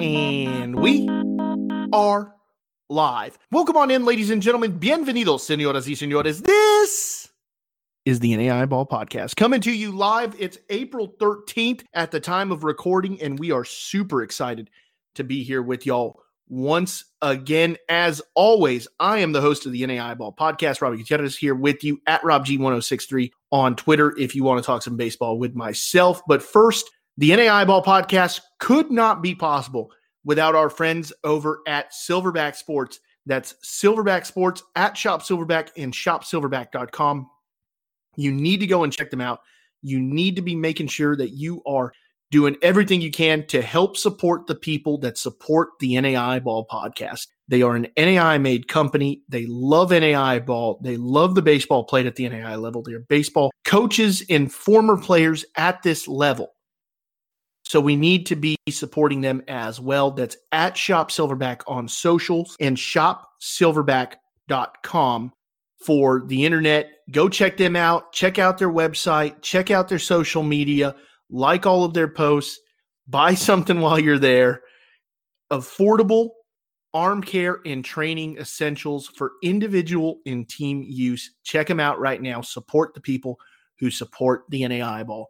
And we are live. Welcome on in, ladies and gentlemen. Bienvenidos, señoras y señores. This is the NAI Ball Podcast coming to you live. It's April 13th at the time of recording, and we are super excited to be here with y'all once again. As always, I am the host of the NAI Ball Podcast. Robbie Gutierrez here with you at RobG1063 on Twitter if you want to talk some baseball with myself. But first, the NAI Ball Podcast could not be possible without our friends over at Silverback Sports. That's Silverback Sports at Shop Silverback and shopsilverback.com. You need to go and check them out. You need to be making sure that you are doing everything you can to help support the people that support the NAI Ball podcast. They are an NAI made company. They love NAI ball. They love the baseball played at the NAI level. They're baseball coaches and former players at this level. So we need to be supporting them as well. That's at Shop Silverback on socials and shopsilverback.com for the internet. Go check them out. Check out their website. Check out their social media. Like all of their posts. Buy something while you're there. Affordable arm care and training essentials for individual and team use. Check them out right now. Support the people who support the NAI ball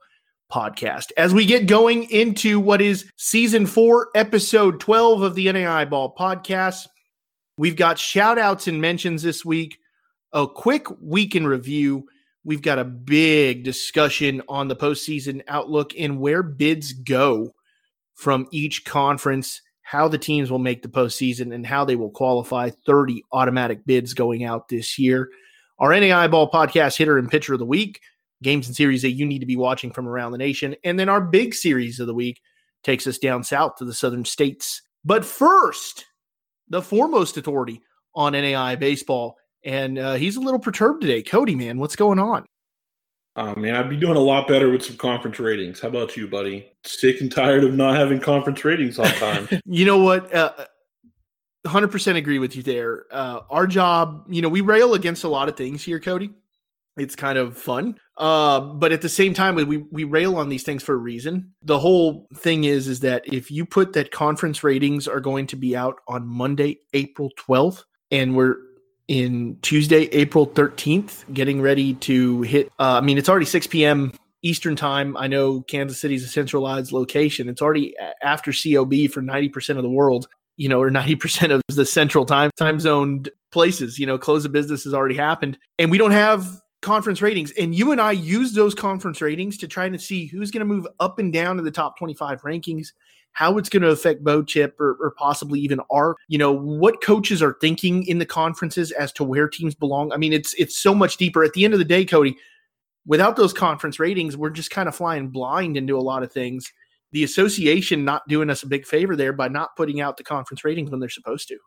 podcast. As we get going into what is season four, episode 12 of the NAI ball podcast, we've got shout outs and mentions this week, a quick week in review. We've got a big discussion on the postseason outlook and where bids go from each conference, how the teams will make the postseason, and how they will qualify 30 automatic bids going out this year. Our NAI Ball podcast hitter and pitcher of the week, games and series that you need to be watching from around the nation. And then our big series of the week takes us down south to the southern states. But first, the foremost authority on NAI baseball and uh, he's a little perturbed today. Cody, man, what's going on? Oh man, I'd be doing a lot better with some conference ratings. How about you, buddy? Sick and tired of not having conference ratings all the time. you know what? Uh, 100% agree with you there. Uh, our job, you know, we rail against a lot of things here, Cody. It's kind of fun. Uh, but at the same time, we, we rail on these things for a reason. The whole thing is, is that if you put that conference ratings are going to be out on Monday, April 12th, and we're in Tuesday, April 13th, getting ready to hit. Uh, I mean, it's already 6 p.m. Eastern time. I know Kansas City is a centralized location. It's already after COB for 90% of the world, you know, or 90% of the central time time zoned places. You know, close of business has already happened. And we don't have conference ratings. And you and I use those conference ratings to try to see who's going to move up and down to the top 25 rankings how it's going to affect Bo Chip or, or possibly even our, you know, what coaches are thinking in the conferences as to where teams belong. I mean, it's it's so much deeper. At the end of the day, Cody, without those conference ratings, we're just kind of flying blind into a lot of things. The association not doing us a big favor there by not putting out the conference ratings when they're supposed to.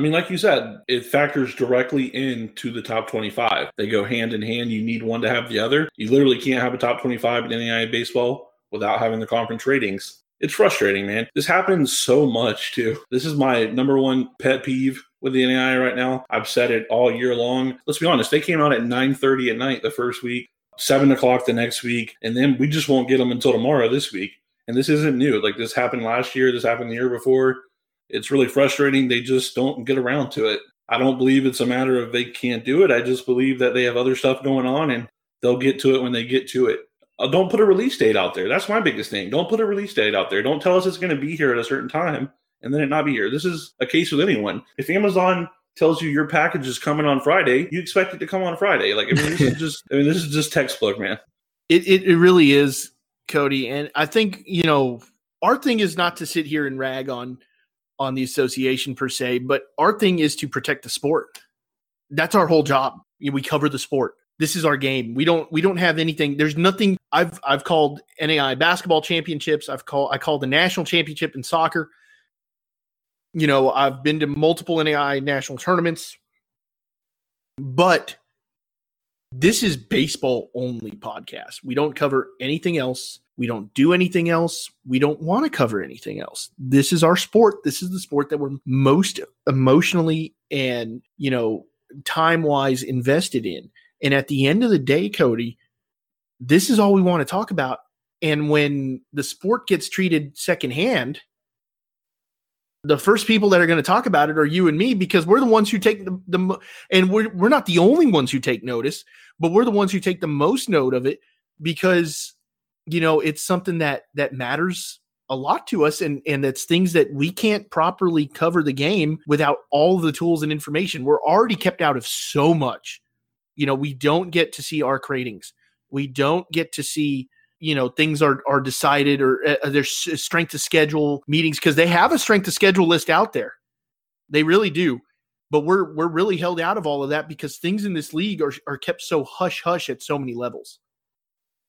I mean, like you said, it factors directly into the top 25. They go hand in hand. You need one to have the other. You literally can't have a top 25 in NAIA baseball without having the conference ratings it's frustrating, man. This happens so much too. This is my number one pet peeve with the NAI right now. I've said it all year long. Let's be honest, they came out at 9:30 at night the first week, seven o'clock the next week, and then we just won't get them until tomorrow this week. And this isn't new. Like this happened last year, this happened the year before. It's really frustrating. They just don't get around to it. I don't believe it's a matter of they can't do it. I just believe that they have other stuff going on and they'll get to it when they get to it. Uh, don't put a release date out there. That's my biggest thing. Don't put a release date out there. Don't tell us it's going to be here at a certain time and then it not be here. This is a case with anyone. If Amazon tells you your package is coming on Friday, you expect it to come on Friday. Like I mean, this is just I mean, this is just textbook, man. It, it it really is, Cody. And I think you know our thing is not to sit here and rag on on the association per se, but our thing is to protect the sport. That's our whole job. We cover the sport this is our game. We don't we don't have anything. There's nothing. I've I've called NAI basketball championships. I've called I called the national championship in soccer. You know, I've been to multiple NAI national tournaments, but this is baseball only podcast. We don't cover anything else. We don't do anything else. We don't want to cover anything else. This is our sport. This is the sport that we're most emotionally and, you know, time wise invested in. And at the end of the day, Cody, this is all we want to talk about. And when the sport gets treated secondhand, the first people that are going to talk about it are you and me because we're the ones who take the, the and we're, we're not the only ones who take notice but we're the ones who take the most note of it because you know it's something that that matters a lot to us and and it's things that we can't properly cover the game without all the tools and information. We're already kept out of so much. You know we don't get to see arc ratings we don't get to see you know things are are decided or uh, there's strength to schedule meetings because they have a strength to schedule list out there. They really do. But we're we're really held out of all of that because things in this league are, are kept so hush hush at so many levels.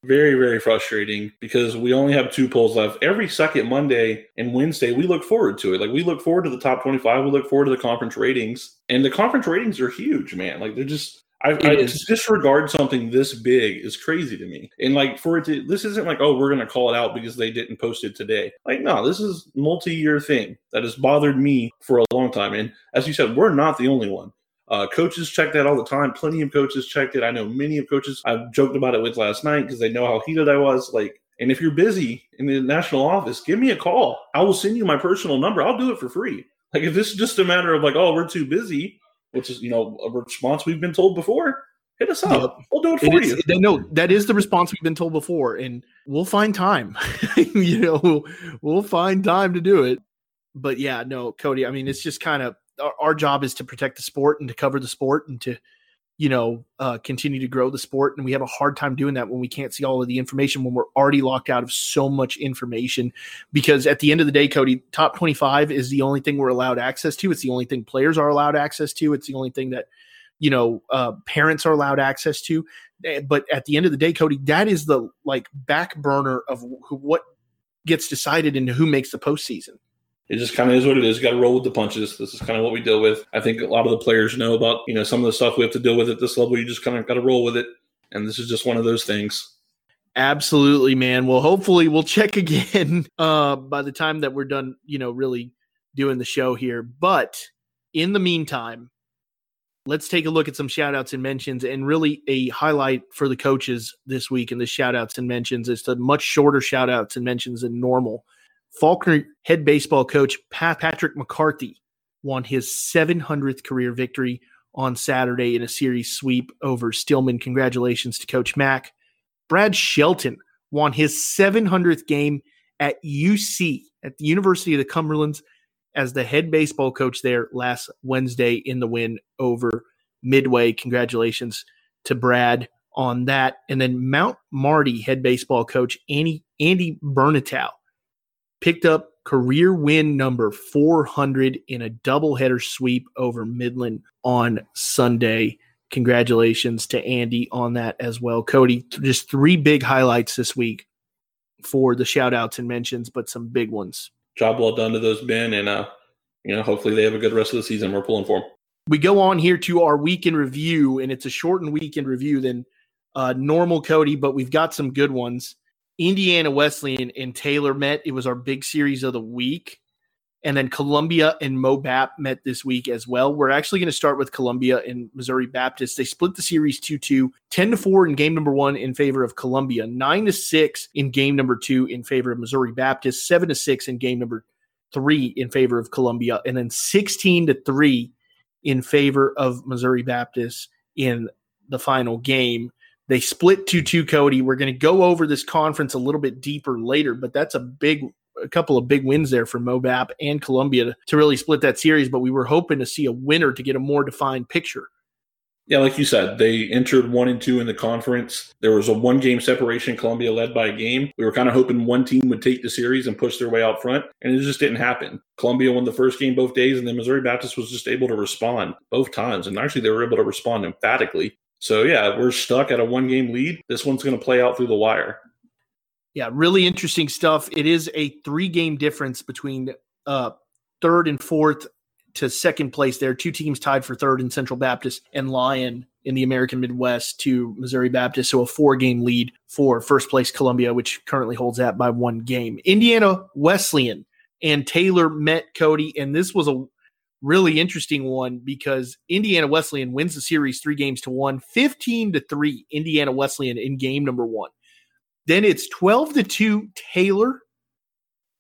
Very very frustrating because we only have two polls left. Every second monday and wednesday we look forward to it. Like we look forward to the top 25 we look forward to the conference ratings and the conference ratings are huge man. Like they're just I, I to disregard something this big is crazy to me. And like for it to, this isn't like, oh, we're going to call it out because they didn't post it today. Like, no, this is multi-year thing that has bothered me for a long time. And as you said, we're not the only one. Uh, coaches check that all the time. Plenty of coaches checked it. I know many of coaches I've joked about it with last night because they know how heated I was. Like, and if you're busy in the national office, give me a call. I will send you my personal number. I'll do it for free. Like, if this is just a matter of like, oh, we're too busy, which is you know a response we've been told before. Hit us up. Yep. We'll do it for it is, you. No, that is the response we've been told before, and we'll find time. you know, we'll, we'll find time to do it. But yeah, no, Cody. I mean, it's just kind of our, our job is to protect the sport and to cover the sport and to you know, uh, continue to grow the sport. And we have a hard time doing that when we can't see all of the information when we're already locked out of so much information. Because at the end of the day, Cody, top 25 is the only thing we're allowed access to. It's the only thing players are allowed access to. It's the only thing that, you know, uh, parents are allowed access to. Eh, but at the end of the day, Cody, that is the like back burner of what gets decided and who makes the postseason it just kind of is what it is. You got to roll with the punches. This is kind of what we deal with. I think a lot of the players know about, you know, some of the stuff we have to deal with at this level. You just kind of got to roll with it. And this is just one of those things. Absolutely, man. Well, hopefully we'll check again uh, by the time that we're done, you know, really doing the show here. But in the meantime, let's take a look at some shout outs and mentions and really a highlight for the coaches this week and the shout outs and mentions. It's the much shorter shout outs and mentions than normal. Faulkner head baseball coach Patrick McCarthy won his 700th career victory on Saturday in a series sweep over Stillman. Congratulations to Coach Mack. Brad Shelton won his 700th game at UC, at the University of the Cumberlands, as the head baseball coach there last Wednesday in the win over Midway. Congratulations to Brad on that. And then Mount Marty head baseball coach Andy, Andy Bernatow picked up career win number 400 in a doubleheader sweep over Midland on Sunday. Congratulations to Andy on that as well. Cody, just three big highlights this week for the shout outs and mentions, but some big ones. Job well done to those men, and uh, you know, hopefully they have a good rest of the season. We're pulling for them. We go on here to our weekend review, and it's a shortened weekend review than uh, normal, Cody, but we've got some good ones. Indiana Wesleyan and Taylor met. It was our big series of the week. And then Columbia and MoBap met this week as well. We're actually going to start with Columbia and Missouri Baptist. They split the series 2 2, 10 to 4 in game number one in favor of Columbia, 9 to 6 in game number two in favor of Missouri Baptist, 7 to 6 in game number three in favor of Columbia, and then 16 to 3 in favor of Missouri Baptist in the final game. They split 2 2 Cody. We're going to go over this conference a little bit deeper later, but that's a big, a couple of big wins there for Mobap and Columbia to, to really split that series. But we were hoping to see a winner to get a more defined picture. Yeah, like you said, they entered one and two in the conference. There was a one game separation. Columbia led by a game. We were kind of hoping one team would take the series and push their way out front, and it just didn't happen. Columbia won the first game both days, and then Missouri Baptist was just able to respond both times. And actually, they were able to respond emphatically. So yeah, we're stuck at a one game lead. This one's going to play out through the wire. Yeah, really interesting stuff. It is a three game difference between uh, third and fourth to second place there. Two teams tied for third in Central Baptist and Lyon in the American Midwest to Missouri Baptist. So a four game lead for first place Columbia, which currently holds that by one game. Indiana Wesleyan and Taylor met Cody, and this was a really interesting one because Indiana Wesleyan wins the series three games to one, 15 to three, Indiana Wesleyan in game number one. Then it's 12 to two, Taylor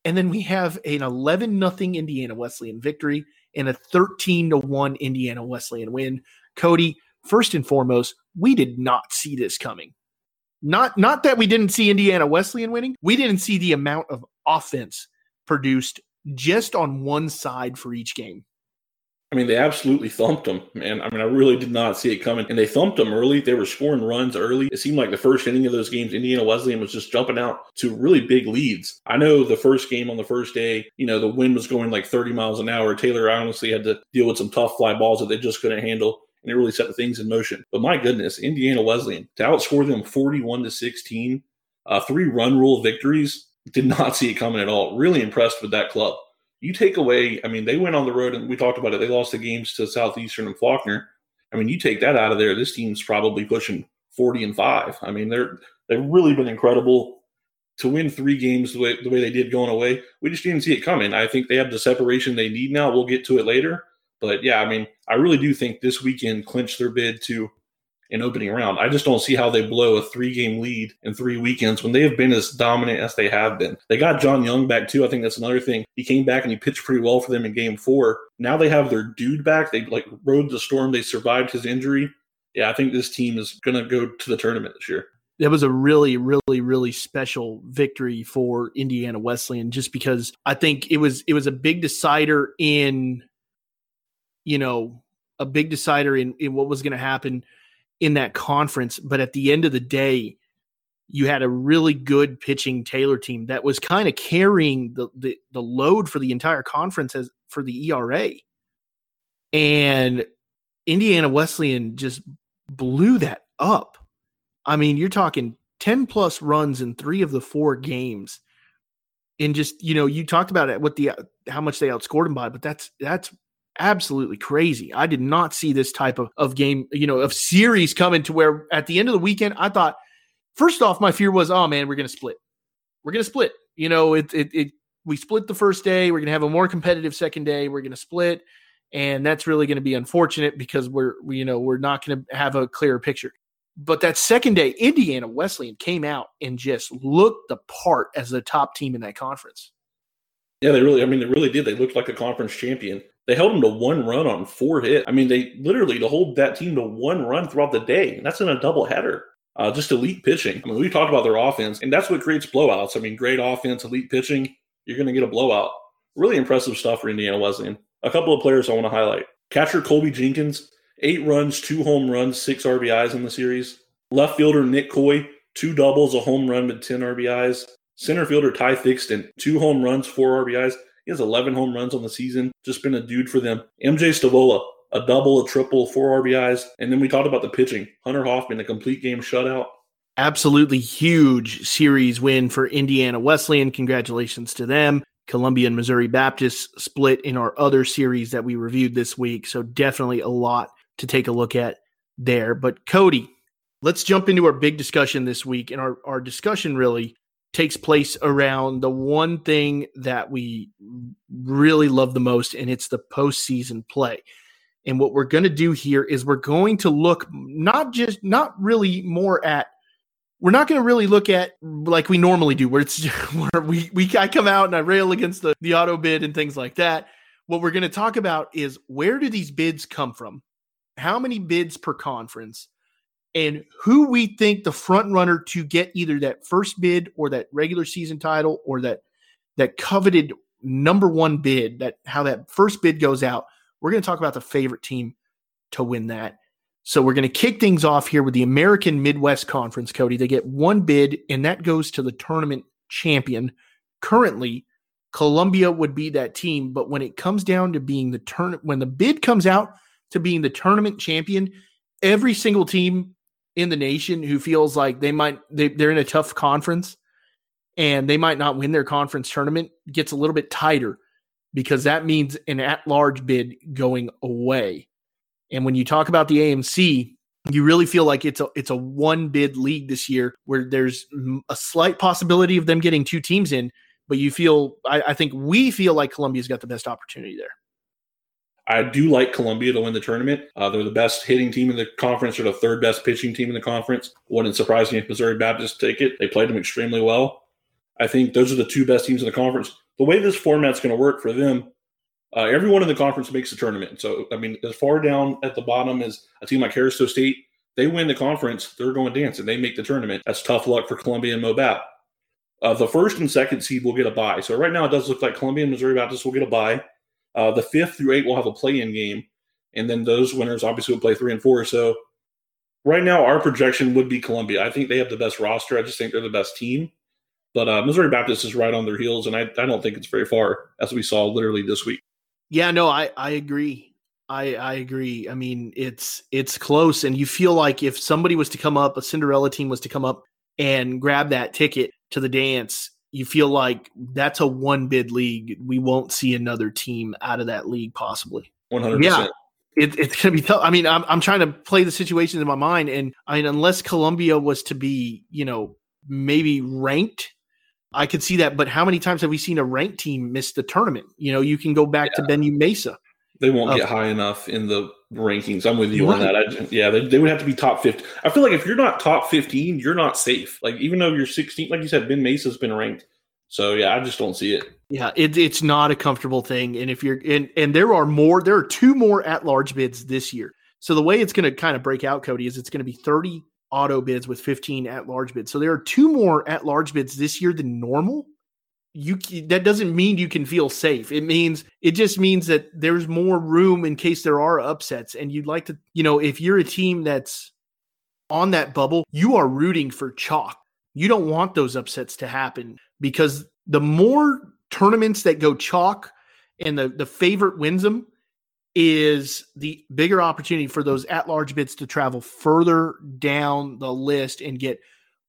And then we have an 11 nothing Indiana Wesleyan victory and a 13 to 1 Indiana Wesleyan win. Cody, first and foremost, we did not see this coming. Not not that we didn't see Indiana Wesleyan winning, we didn't see the amount of offense produced just on one side for each game. I mean, they absolutely thumped them, man. I mean, I really did not see it coming. And they thumped them early. They were scoring runs early. It seemed like the first inning of those games, Indiana Wesleyan was just jumping out to really big leads. I know the first game on the first day, you know, the wind was going like 30 miles an hour. Taylor honestly had to deal with some tough fly balls that they just couldn't handle. And it really set the things in motion. But my goodness, Indiana Wesleyan to outscore them 41 to 16, uh, three run rule victories, did not see it coming at all. Really impressed with that club you take away, I mean, they went on the road and we talked about it. They lost the games to Southeastern and Faulkner. I mean, you take that out of there, this team's probably pushing 40 and 5. I mean, they're they've really been incredible to win three games the way, the way they did going away. We just didn't see it coming. I think they have the separation they need now. We'll get to it later. But yeah, I mean, I really do think this weekend clinched their bid to in opening round. I just don't see how they blow a three game lead in three weekends when they have been as dominant as they have been. They got John Young back too. I think that's another thing. He came back and he pitched pretty well for them in game four. Now they have their dude back. They like rode the storm. They survived his injury. Yeah, I think this team is going to go to the tournament this year. That was a really, really, really special victory for Indiana Wesleyan, just because I think it was it was a big decider in, you know, a big decider in in what was going to happen in that conference. But at the end of the day, you had a really good pitching Taylor team that was kind of carrying the, the, the load for the entire conference as for the ERA. And Indiana Wesleyan just blew that up. I mean, you're talking 10 plus runs in three of the four games. And just, you know, you talked about it what the how much they outscored them by, but that's that's absolutely crazy. I did not see this type of, of game, you know, of series coming to where at the end of the weekend, I thought, first off, my fear was, oh man, we're going to split. We're going to split. You know, it, it, it, we split the first day. We're going to have a more competitive second day. We're going to split. And that's really going to be unfortunate because we're, we, you know, we're not going to have a clearer picture. But that second day, Indiana Wesleyan came out and just looked the part as the top team in that conference. Yeah, they really, I mean, they really did. They looked like a conference champion. They held them to one run on four hits. I mean, they literally to hold that team to one run throughout the day. That's in a double header. Uh, just elite pitching. I mean, we talked about their offense, and that's what creates blowouts. I mean, great offense, elite pitching. You're going to get a blowout. Really impressive stuff for Indiana Wesleyan. A couple of players I want to highlight. Catcher Colby Jenkins, eight runs, two home runs, six RBIs in the series. Left fielder Nick Coy, two doubles, a home run with 10 RBIs. Center fielder Ty Thixton, two home runs, four RBIs. He has 11 home runs on the season. Just been a dude for them. MJ Stavola, a double, a triple, four RBIs. And then we talked about the pitching. Hunter Hoffman, a complete game shutout. Absolutely huge series win for Indiana Wesleyan. Congratulations to them. Columbia and Missouri Baptist split in our other series that we reviewed this week. So definitely a lot to take a look at there. But Cody, let's jump into our big discussion this week. And our, our discussion really takes place around the one thing that we really love the most, and it's the postseason play. And what we're going to do here is we're going to look not just, not really more at, we're not going to really look at like we normally do, where it's where we, we, I come out and I rail against the, the auto bid and things like that. What we're going to talk about is where do these bids come from? How many bids per conference? And who we think the front runner to get either that first bid or that regular season title or that that coveted number one bid that how that first bid goes out we're going to talk about the favorite team to win that. So we're going to kick things off here with the american midwest conference cody. They get one bid and that goes to the tournament champion. Currently columbia would be that team but when it comes down to being the turn when the bid comes out to being the tournament champion every single team in the nation who feels like they might they, they're in a tough conference and they might not win their conference tournament gets a little bit tighter because that means an at-large bid going away. And when you talk about the AMC, you really feel like it's a it's a one bid league this year where there's a slight possibility of them getting two teams in, but you feel I, I think we feel like Columbia's got the best opportunity there. I do like Columbia to win the tournament. Uh, they're the best hitting team in the conference, or the third best pitching team in the conference. Wouldn't surprise me if Missouri Baptist take it. They played them extremely well. I think those are the two best teams in the conference. the way this format's going to work for them, uh, everyone in the conference makes the tournament. So, I mean, as far down at the bottom as a team like Harris State, they win the conference, they're going dancing. They make the tournament. That's tough luck for Columbia and MoBap. Uh, the first and second seed will get a bye. So right now it does look like Columbia and Missouri Baptist will get a bye. Uh, the fifth through eight will have a play-in game, and then those winners obviously will play three and four. So right now our projection would be Columbia. I think they have the best roster. I just think they're the best team. But uh, Missouri Baptist is right on their heels, and I, I don't think it's very far, as we saw literally this week. Yeah, no, I, I agree. I, I agree. I mean, it's it's close, and you feel like if somebody was to come up, a Cinderella team was to come up and grab that ticket to the dance, you feel like that's a one bid league. We won't see another team out of that league possibly. 100%. Yeah, it, it's going to be tough. I mean, I'm I'm trying to play the situations in my mind, and I mean, unless Columbia was to be, you know, maybe ranked, I could see that. But how many times have we seen a ranked team miss the tournament? You know, you can go back to Benny Mesa. They won't Uh, get high enough in the rankings. I'm with you Right. on that. I, yeah, they, they would have to be top 50. I feel like if you're not top 15, you're not safe. Like, even though you're 16, like you said, Ben Mesa's been ranked. So, yeah, I just don't see it. Yeah, it, it's not a comfortable thing. And if you're and and there are more, there are two more at large bids this year. So the way it's going to kind of break out, Cody, is it's going to be 30 auto bids with 15 at large bids. So there are two more at large bids this year than normal. You that doesn't mean you can feel safe. It means it just means that there's more room in case there are upsets. And you'd like to, you know, if you're a team that's on that bubble, you are rooting for chalk. You don't want those upsets to happen because the more tournaments that go chalk and the, the favorite wins them is the bigger opportunity for those at large bids to travel further down the list and get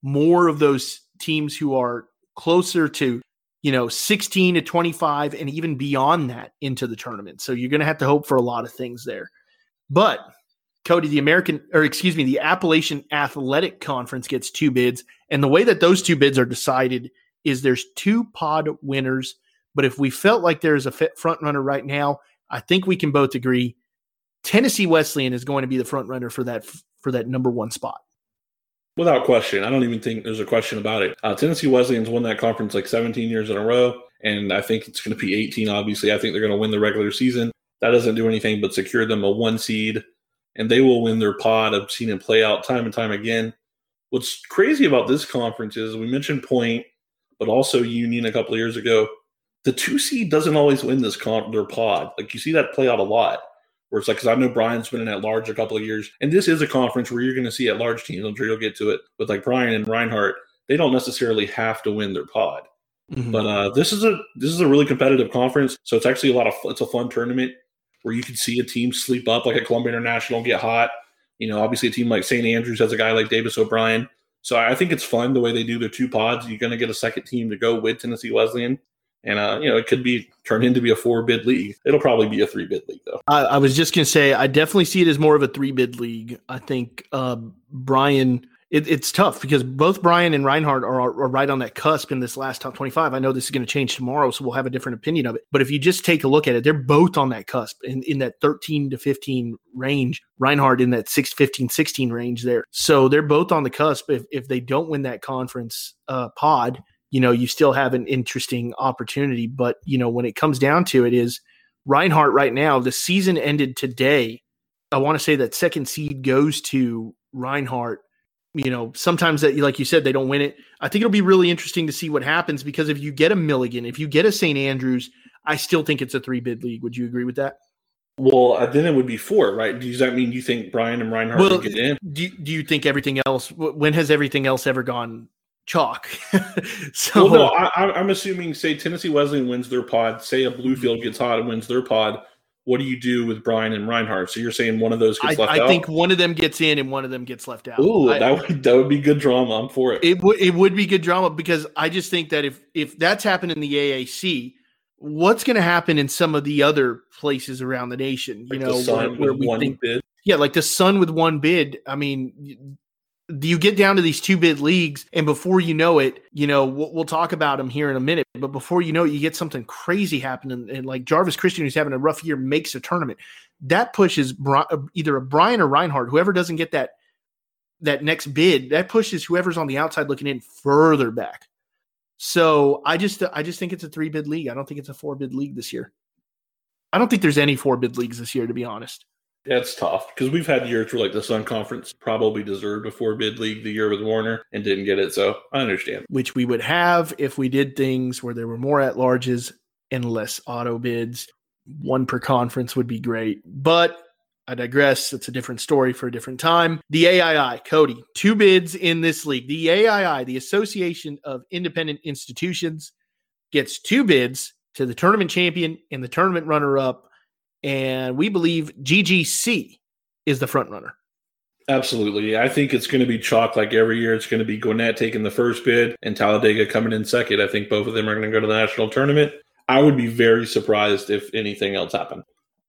more of those teams who are closer to you know 16 to 25 and even beyond that into the tournament. So you're going to have to hope for a lot of things there. But cody the american or excuse me the appalachian athletic conference gets two bids and the way that those two bids are decided is there's two pod winners. But if we felt like there's a front runner right now i think we can both agree tennessee wesleyan is going to be the front runner for that for that number one spot Without question. I don't even think there's a question about it. Uh, Tennessee Wesleyan's won that conference like 17 years in a row, and I think it's going to be 18, obviously. I think they're going to win the regular season. That doesn't do anything but secure them a one seed, and they will win their pod. I've seen it play out time and time again. What's crazy about this conference is we mentioned Point, but also Union a couple of years ago. The two seed doesn't always win this their pod. Like you see that play out a lot where it's like, because I know Bryan's been in at large a couple of years, and this is a conference where you're going to see at large teams. I'm sure you'll get to it, but like Bryan and Reinhardt, they don't necessarily have to win their pod. But uh, this is a this is a really competitive conference, so it's actually a lot of it's a fun tournament where you can see a team sleep up like a Columbia International get hot. You know, obviously a team like St. Andrews has a guy like Davis O'Brien. So I think it's fun the way they do their two pods. You're going to get a second team to go with Tennessee Wesleyan, and uh, you know it could be turned into be a four bid league. It'll probably be a three bid league though. I, I was just to say, I definitely see it as more of a three bid league. I think uh, Bryan, it, it's tough because both Bryan and Reinhardt are, are right on that cusp in this last top 25. I know this is going to change tomorrow, so we'll have a different opinion of it. But if you just take a look at it, they're both on that cusp in, in that 13 to 15 range. Reinhardt in that 6, 15, 16 range there. So they're both on the cusp. If, if they don't win that conference uh, pod, you know, you still have an interesting opportunity. But, you know, when it comes down to it, is Reinhardt right now, the season ended today. I want to say that second seed goes to Reinhardt. You know, sometimes that, like you said, they don't win it. I think it'll be really interesting to see what happens because if you get a Milligan, if you get a St. Andrews, I still think it's a three bid league. Would you agree with that? Well, uh, then it would be four, right? Does that mean you think Bryan and Reinhardt Well, get in? Do, do you think everything else, when has everything else ever gone chalk? so, Well, no, I, I- I'm assuming, say Tennessee Wesleyan wins their pod, say a Bluefield gets hot and wins their pod. What do you do with Bryan and Reinhardt? So you're saying one of those I, left I out? think one of them gets in and one of them gets left out. Ooh, I- that would that would be good drama. I'm for it. it would it would be good drama because I just think that if if that's happened in the AAC, what's going to happen in some of the other places around the nation? You Like know, the Sun where, with where we one think, bid. yeah, like the Sun with one bid. I mean, you get down to these two bid leagues, and before you know it, you know we'll, we'll talk about them here in a minute. But before you know it, you get something crazy happening, and like Jarvis Christian, who's having a rough year, makes a tournament. That pushes uh, either a Bryan or Reinhardt, whoever doesn't get that that next bid, that pushes whoever's on the outside looking in further back. So I just I just think it's a three bid league. I don't think it's a four bid league this year. I don't think there's any four bid leagues this year, to be honest. It's tough because we've had years where like the Sun Conference probably deserved a four bid league the year with Warner and didn't get it. So I understand. Which we would have if we did things where there were more at larges and less auto bids. One per conference would be great. But I digress. It's a different story for a different time. The AII, Cody, two bids in this league. The AII, the Association of Independent Institutions, gets two bids to the tournament champion and the tournament runner up. And we believe GGC is the front runner. Absolutely. I think it's going to be chalk like every year. It's going to be Gwinnett taking the first bid and Talladega coming in second. I think both of them are going to go to the national tournament. I would be very surprised if anything else happened.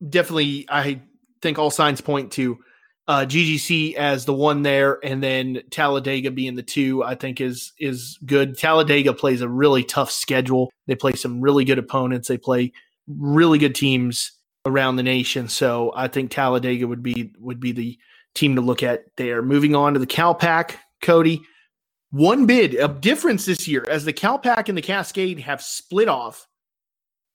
Definitely, I think all signs point to uh, GGC as the one there, and then Talladega being the two. I think is is good. Talladega plays a really tough schedule. They play some really good opponents. They play really good teams around the nation. So I think Talladega would be would be the team to look at there. Moving on to the CalPAC, Cody. One bid of difference this year as the CalPAC and the Cascade have split off.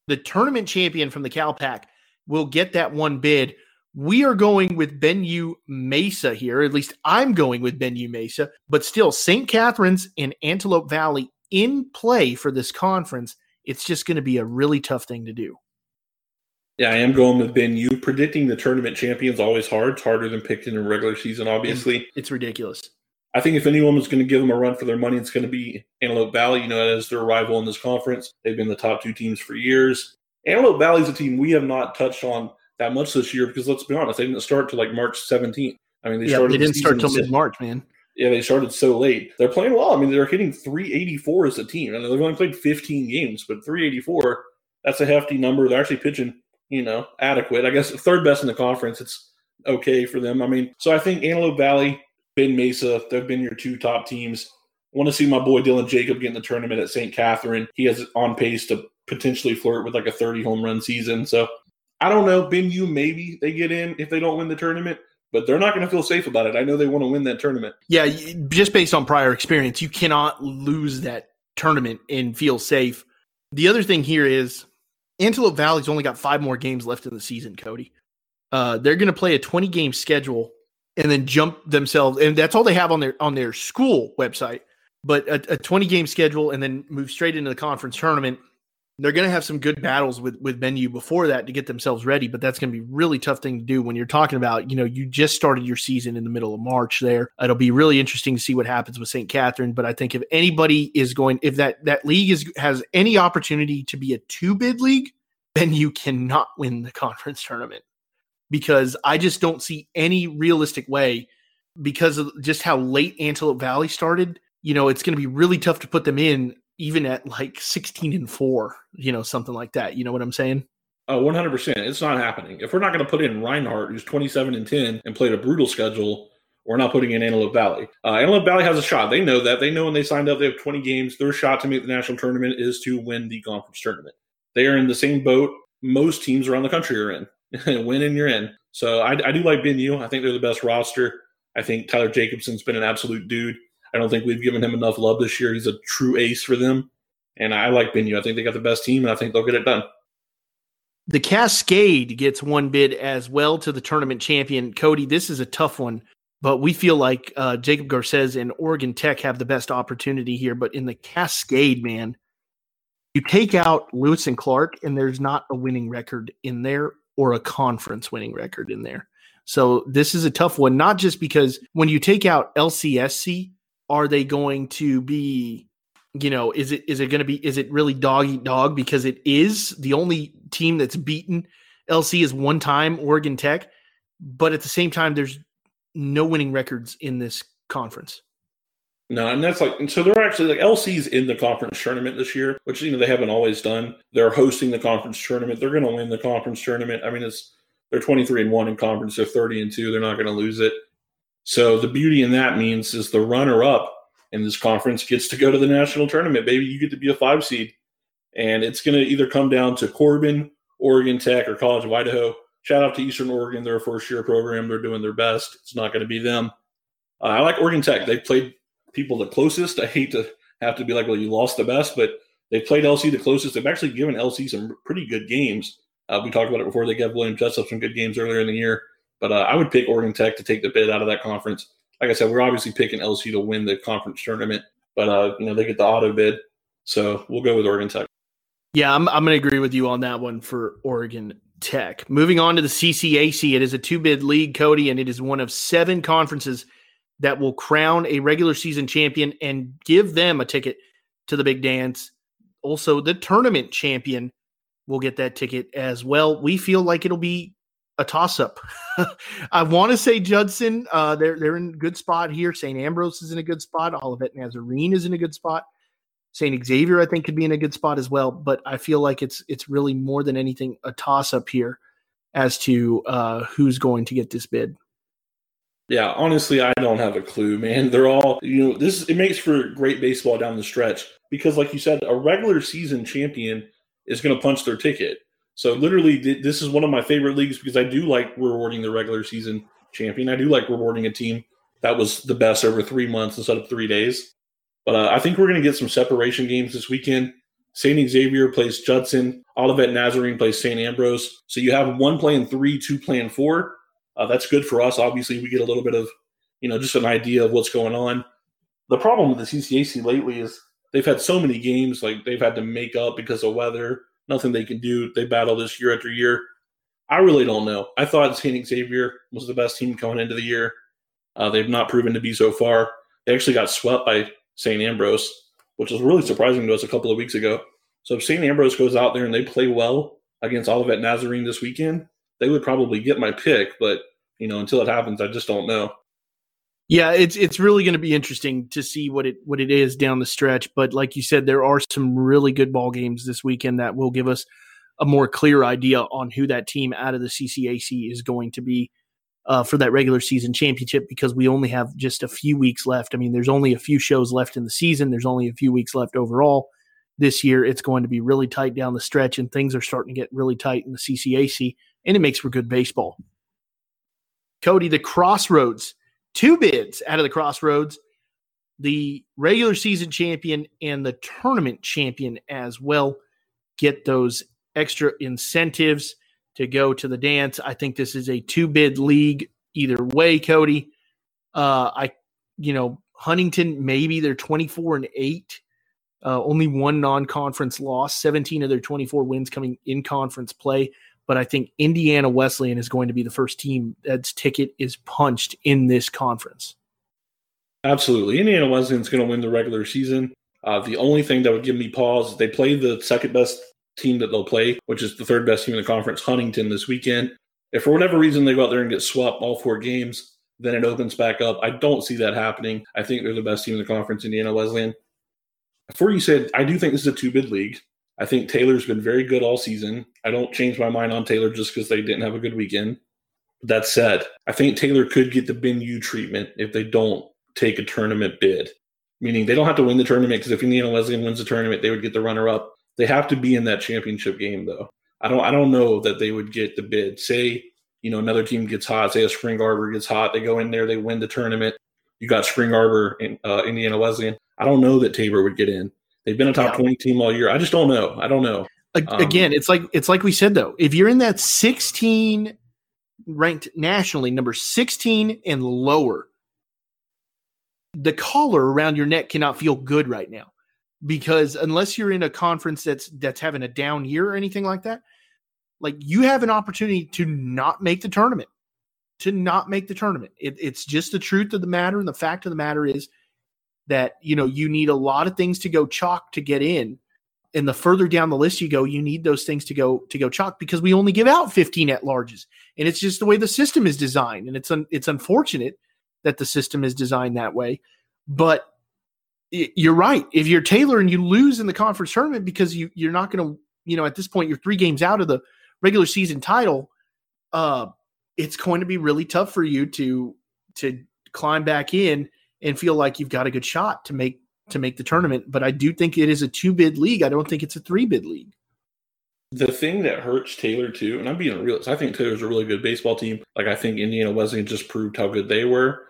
The tournament champion from the CalPAC will get that one bid we are going with Benue Mesa here. At least I'm going with Benue Mesa, but still, St. Katherine's and Antelope Valley in play for this conference. It's just going to be a really tough thing to do. Yeah, I am going with Ben. You Predicting the tournament champion is always hard. It's harder than picking in regular season, obviously. It's ridiculous. I think if anyone was going to give them a run for their money, it's going to be Antelope Valley. You know, as their rival in this conference, they've been the top two teams for years. Antelope Valley is a team we have not touched on that much this year because let's be honest, they didn't start till like March 17th. I mean, they started. yeah, started. They didn't the start till mid March, man. Yeah, they started so late. They're playing well. I mean, they're hitting 384 as a team. I know they've only played 15 games, but 384, that's a hefty number. They're actually pitching, you know, adequate. I guess third best in the conference. It's okay for them. I mean, so I think Antelope Valley, Ben Mesa, they've been your two top teams. I want to see my boy Dylan Jacob get in the tournament at St. Katherine. He has on pace to potentially flirt with like a 30 home run season. So I don't know. Benue, maybe they get in if they don't win the tournament, but they're not going to feel safe about it. I know they want to win that tournament. Yeah, just based on prior experience, you cannot lose that tournament and feel safe. The other thing here is Antelope Valley's only got five more games left in the season, Cody. Uh, they're going to play a 20 game schedule and then jump themselves, and that's all they have on their on their school website. But a, a 20 game schedule and then move straight into the conference tournament they're going to have some good battles with with Benue before that to get themselves ready, but that's going to be really tough thing to do when you're talking about, you know, you just started your season in the middle of March there. It'll be really interesting to see what happens with St. Katherine, but I think if anybody is going if that that league is has any opportunity to be a two bid league, then you cannot win the conference tournament. Because I just don't see any realistic way because of just how late Antelope Valley started, you know, it's going to be really tough to put them in even at like 16 and 4, you know, something like that. You know what I'm saying? Oh, 100%. It's not happening. If we're not going to put in Reinhardt, who's 27 and 10 and played a brutal schedule, we're not putting in Antelope Valley. Uh, Antelope Valley has a shot. They know that. They know when they signed up, they have 20 games. Their shot to make the national tournament is to win the conference tournament. They are in the same boat most teams around the country are in. win and you're in. So I, I do like Benue. I think they're the best roster. I think Tyler Jacobson's been an absolute dude. I don't think we've given him enough love this year. He's a true ace for them. And I like Benue. I think they got the best team, and I think they'll get it done. The Cascade gets one bid as well to the tournament champion. Cody, this is a tough one, but we feel like uh, Jacob Garces and Oregon Tech have the best opportunity here. But in the Cascade, man, you take out Lewis and Clark, and there's not a winning record in there or a conference winning record in there. So this is a tough one, not just because when you take out LCSC, are they going to be you know is it is it going to be is it really dog eat dog because it is the only team that's beaten lc is one time oregon tech but at the same time there's no winning records in this conference no, and that's like, and so they're actually like LC's in the conference tournament this year, which you know they haven't always done. They're hosting the conference tournament. They're going to win the conference tournament. I mean, it's they're twenty three and one in conference. They're thirty and two. They're not going to lose it. So the beauty in that means is the runner up in this conference gets to go to the national tournament. Maybe you get to be a five seed, and it's going to either come down to Corban, Oregon Tech, or College of Idaho. Shout out to Eastern Oregon; they're a first year program. They're doing their best. It's not going to be them. Uh, I like Oregon Tech. They've played people the closest. I hate to have to be like, well, you lost the best, but they played LC the closest. They've actually given LC some pretty good games. Uh, we talked about it before. They gave William Jessup some good games earlier in the year. But uh, I would pick Oregon Tech to take the bid out of that conference. Like I said, we're obviously picking LC to win the conference tournament, but uh, you know they get the auto bid, so we'll go with Oregon Tech. Yeah, I'm I'm going to agree with you on that one for Oregon Tech. Moving on to the CCAC, it is a two bid league, Cody, and it is one of seven conferences that will crown a regular season champion and give them a ticket to the big dance. Also, the tournament champion will get that ticket as well. We feel like it'll be a toss up. I want to say Judson. Uh, they're they're in good spot here. St. Ambrose is in a good spot. Olivet Nazarene is in a good spot. St. Xavier, I think, could be in a good spot as well. But I feel like it's it's really more than anything a toss up here as to uh, who's going to get this bid. Yeah, honestly, I don't have a clue, man. They're all you know. This it makes for great baseball down the stretch because, like you said, a regular season champion is going to punch their ticket. So literally, this is one of my favorite leagues because I do like rewarding the regular season champion. I do like rewarding a team that was the best over three months instead of three days. But uh, I think we're going to get some separation games this weekend. St. Xavier plays Judson. Olivet Nazarene plays St. Ambrose. So you have one playing three, two playing four. Uh, that's good for us. Obviously, we get a little bit of, you know, just an idea of what's going on. The problem with the CCAC lately is they've had so many games like they've had to make up because of weather nothing they can do. They battle this year after year. I really don't know. I thought St. Xavier was the best team coming into the year. Uh, they've not proven to be so far. They actually got swept by St. Ambrose, which was really surprising to us a couple of weeks ago. So if St. Ambrose goes out there and they play well against Olivet Nazarene this weekend, they would probably get my pick. But you know, until it happens, I just don't know. Yeah, it's it's really going to be interesting to see what it what it is down the stretch. But like you said, there are some really good ball games this weekend that will give us a more clear idea on who that team out of the CCAC is going to be uh, for that regular season championship because we only have just a few weeks left. I mean, there's only a few shows left in the season. There's only a few weeks left overall. This year, it's going to be really tight down the stretch, and things are starting to get really tight in the CCAC, and it makes for good baseball. Cody, the Crossroads two bids out of the crossroads the regular season champion and the tournament champion as well get those extra incentives to go to the dance. I think this is a two bid league either way, Cody. Uh, I, you know, Huntington, maybe they're 24 and 8. Uh, only one non conference loss, 17 of their 24 wins coming in conference play but I think Indiana Wesleyan is going to be the first team that's ticket is punched in this conference. Absolutely. Indiana Wesleyan is going to win the regular season. Uh, the only thing that would give me pause they play the second best team that they'll play, which is the third best team in the conference, Huntington, this weekend. If for whatever reason they go out there and get swept all four games, then it opens back up. I don't see that happening. I think they're the best team in the conference, Indiana Wesleyan. Before you said, I do think this is a two bid league. I think Taylor's been very good all season. I don't change my mind on Taylor just because they didn't have a good weekend. That said, I think Taylor could get the Ben U treatment if they don't take a tournament bid. Meaning they don't have to win the tournament because if Indiana Wesleyan wins the tournament, they would get the runner up. They have to be in that championship game though. I don't I don't know that they would get the bid. Say, you know, another team gets hot, say a Spring Arbor gets hot, they go in there, they win the tournament. You got Spring Arbor and uh, Indiana Wesleyan. I don't know that Tabor would get in. They've been a top yeah. 20 team all year. I just don't know. I don't know. Um, Again, it's like it's like we said though. If you're in that 16 ranked nationally, number 16 and lower, the collar around your neck cannot feel good right now because unless you're in a conference that's that's having a down year or anything like that, like you have an opportunity to not make the tournament. To not make the tournament. It, it's just the truth of the matter. And the fact of the matter is that you know you need a lot of things to go chalk to get in. And the further down the list you go you need those things to go to go chalk because we only give out 15 at larges. And it's just the way the system is designed. And it's un, it's unfortunate that the system is designed that way. But you're right. If you're Taylor and you lose in the conference tournament because you you're not going to you know at this point you're 3 games out of the regular season title uh it's going to be really tough for you to to climb back in and feel like you've got a good shot to make to make the tournament. But I do think it is a two bid league. I don't think it's a three bid league. The thing that hurts Taylor too, and I'm being real, I think Taylor's a really good baseball team. Like I think Indiana Wesleyan just proved how good they were.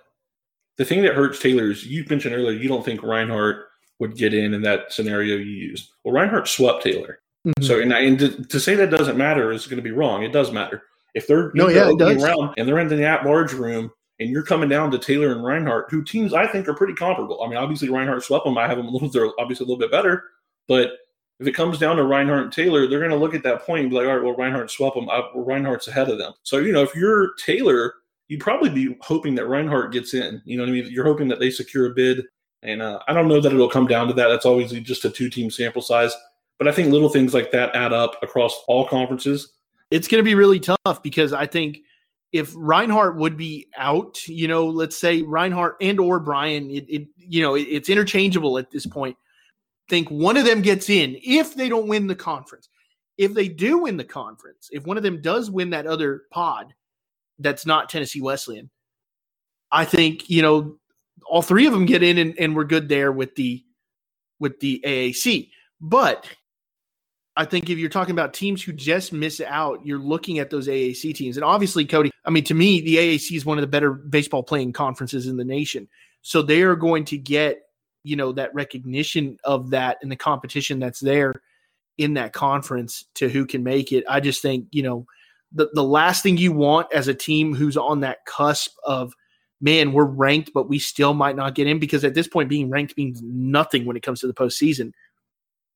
The thing that hurts Taylor is you mentioned earlier, you don't think Reinhardt would get in in that scenario you used. Well, Reinhardt swept Taylor. Mm-hmm. So, and, and to, to, say that doesn't matter is going to be wrong. It does matter. If they're no, yeah, it does. around and they're in the at large room and you're coming down to Taylor and Reinhardt, who teams I think are pretty comparable. I mean, obviously Reinhardt swept them. I have them a little, they're obviously a little bit better, but if it comes down to Reinhardt and Taylor, they're going to look at that point and be like, all right, well, Reinhardt swept them. Well, Reinhardt's ahead of them. So, you know, if you're Taylor, you'd probably be hoping that Reinhardt gets in. You know what I mean? You're hoping that they secure a bid. And uh, I don't know that it'll come down to that. That's always just a two team sample size. But I think little things like that add up across all conferences. It's going to be really tough because I think if Reinhardt would be out, you know, let's say Reinhardt and or Bryan, it, it you know, it, it's interchangeable at this point. Think one of them gets in if they don't win the conference. If they do win the conference, if one of them does win that other pod that's not Tennessee Wesleyan, I think, you know, all three of them get in and, and we're good there with the with the AAC. But I think if you're talking about teams who just miss out, you're looking at those AAC teams. And obviously, Cody, I mean, to me, the AAC is one of the better baseball playing conferences in the nation. So they are going to get, you know, that recognition of that and the competition that's there in that conference to who can make it. I just think, you know, the, the last thing you want as a team who's on that cusp of, man, we're ranked, but we still might not get in because at this point, being ranked means nothing when it comes to the postseason.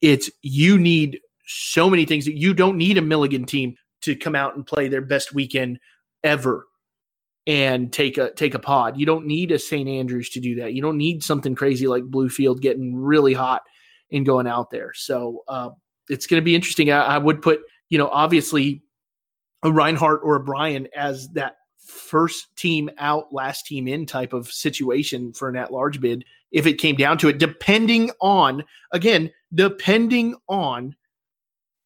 It's you need so many things that you don't need a Milligan team to come out and play their best weekend ever and take a take a pod. You don't need a St. Andrews to do that. You don't need something crazy like Bluefield getting really hot and going out there. So uh, it's going to be interesting. I, I, would put you know obviously a Reinhardt or a Bryan as that first team out, last team in type of situation for an at large bid if it came down to it, depending on again depending on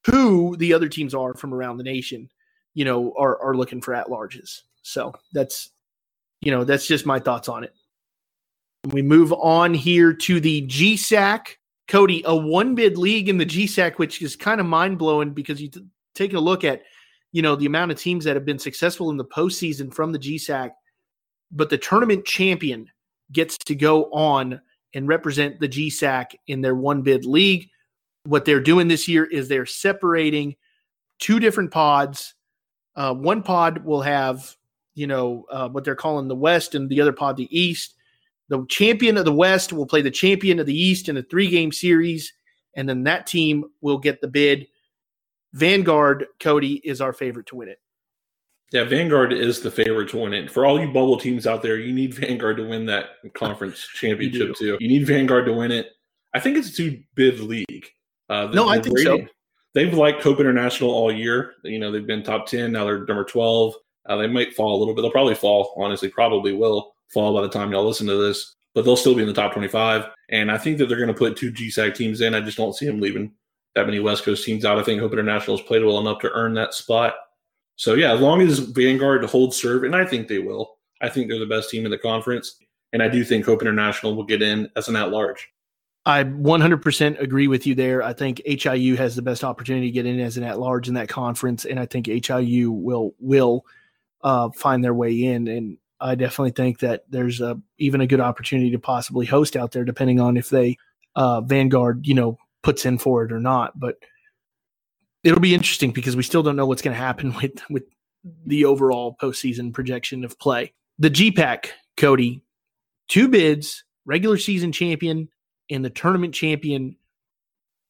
who the other teams are from around the nation, you know, are are looking for at larges. So that's you know, that's just my thoughts on it. We move on here to the GSAC. Cody, a one bid league in the GSAC, which is kind of mind blowing because you t- take a look at, you know, the amount of teams that have been successful in the postseason from the GSAC, but the tournament champion gets to go on and represent the GSAC in their one bid league what they're doing this year is they're separating two different pods. Uh, one pod will have, you know, uh, what they're calling the West, and the other pod the East. The champion of the West will play the champion of the East in a three game series, and then that team will get the bid. Vanguard, Cody, is our favorite to win it. Yeah, Vanguard is the favorite to win it. For all you bubble teams out there, you need Vanguard to win that conference championship you too. You need Vanguard to win it. I think it's a two bid league. Uh, no, I think rating, so. They've liked Hope International all year. You know, they've been top 10. Now they're number 12. Uh, they might fall a little bit. They'll probably fall, honestly, probably will fall by the time y'all listen to this, but they'll still be in the top 25. And I think that they're going to put two GSAC teams in. I just don't see them leaving that many West Coast teams out. I think Hope International has played well enough to earn that spot. So, yeah, as long as Vanguard holds serve, and I think they will, I think they're the best team in the conference. And I do think Hope International will get in as an at large. I 100% agree with you there. I think HIU has the best opportunity to get in as an at large in that conference, and I think HIU will will uh, find their way in. And I definitely think that there's a even a good opportunity to possibly host out there, depending on if they uh, Vanguard, you know, puts in for it or not. But it'll be interesting because we still don't know what's going to happen with with the overall postseason projection of play. The GPAC, Cody, two bids, regular season champion and the tournament champion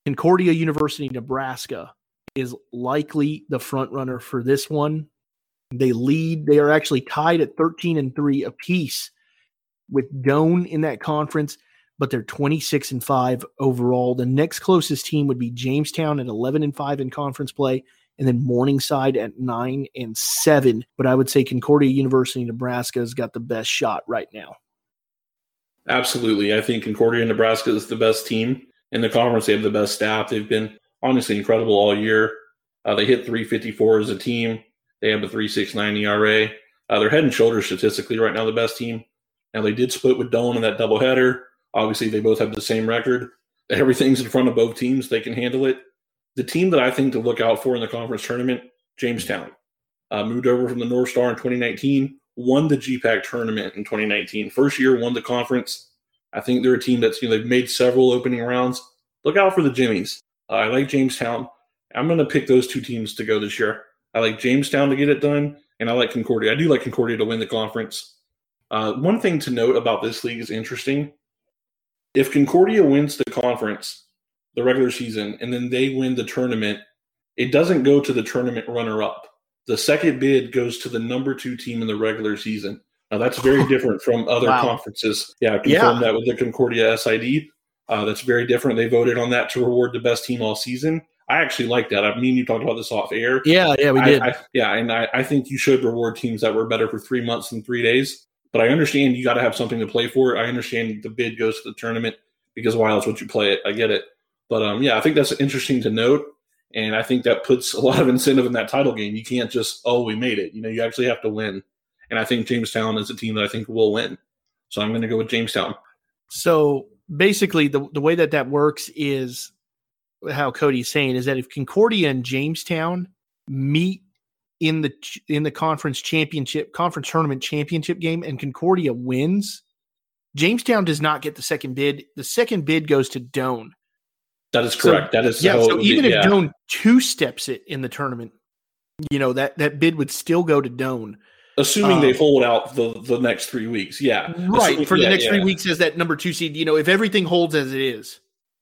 Concordia University, Nebraska, is likely the front runner for this one. They lead. They are actually tied at 13 and 3 apiece with Doane in that conference, but they're 26 and 5 overall. The next closest team would be Jamestown at 11 and 5 in conference play, and then Morningside at 9 and 7. But I would say Concordia University, Nebraska has got the best shot right now. Absolutely. I think Concordia, Nebraska is the best team in the conference. They have the best staff. They've been honestly incredible all year. Uh, they hit 354 as a team. They have a 369 ERA. Uh, they're head and shoulders statistically right now the best team. Now they did split with Doane in that doubleheader. Obviously, they both have the same record. Everything's in front of both teams. They can handle it. The team that I think to look out for in the conference tournament, Jamestown, uh, moved over from the North Star in 2019 won the GPAC tournament in 2019. First year, won the conference. I think they're a team that's you know they've made several opening rounds. Look out for the Jimmies. Uh, I like Jamestown. I'm going to pick those two teams to go this year. I like Jamestown to get it done, and I like Concordia. I do like Concordia to win the conference. Uh, one thing to note about this league is interesting. If Concordia wins the conference, the regular season, and then they win the tournament, it doesn't go to the tournament runner up. The second bid goes to the number two team in the regular season. Now that's very different from other wow. conferences. Yeah, I confirmed yeah. that with the Concordia SID. Uh, that's very different. They voted on that to reward the best team all season. I actually like that. I mean, you talked about this off air. Yeah, yeah, we did. I, yeah, and I, I think you should reward teams that were better for three months than three days. But I understand you got to have something to play for. I understand the bid goes to the tournament because why else would you play it? I get it. But um, yeah, I think that's interesting to note. And I think that puts a lot of incentive in that title game. You can't just, oh, we made it. You know, you actually have to win. And I think Jamestown is a team that I think will win. So I'm going to go with Jamestown. So basically, the, the way that that works is how Cody's saying is that if Concordia and Jamestown meet in the in the conference championship conference tournament championship game and Concordia wins, Jamestown does not get the second bid. The second bid goes to Doane. That is correct. So, that is yeah. So even if yeah. Doane two steps it in the tournament, you know that that bid would still go to Doane. Assuming um, they hold out the the next three weeks, yeah, right. Assuming, for yeah, the next yeah. three weeks as that number two seed, you know, if everything holds as it is,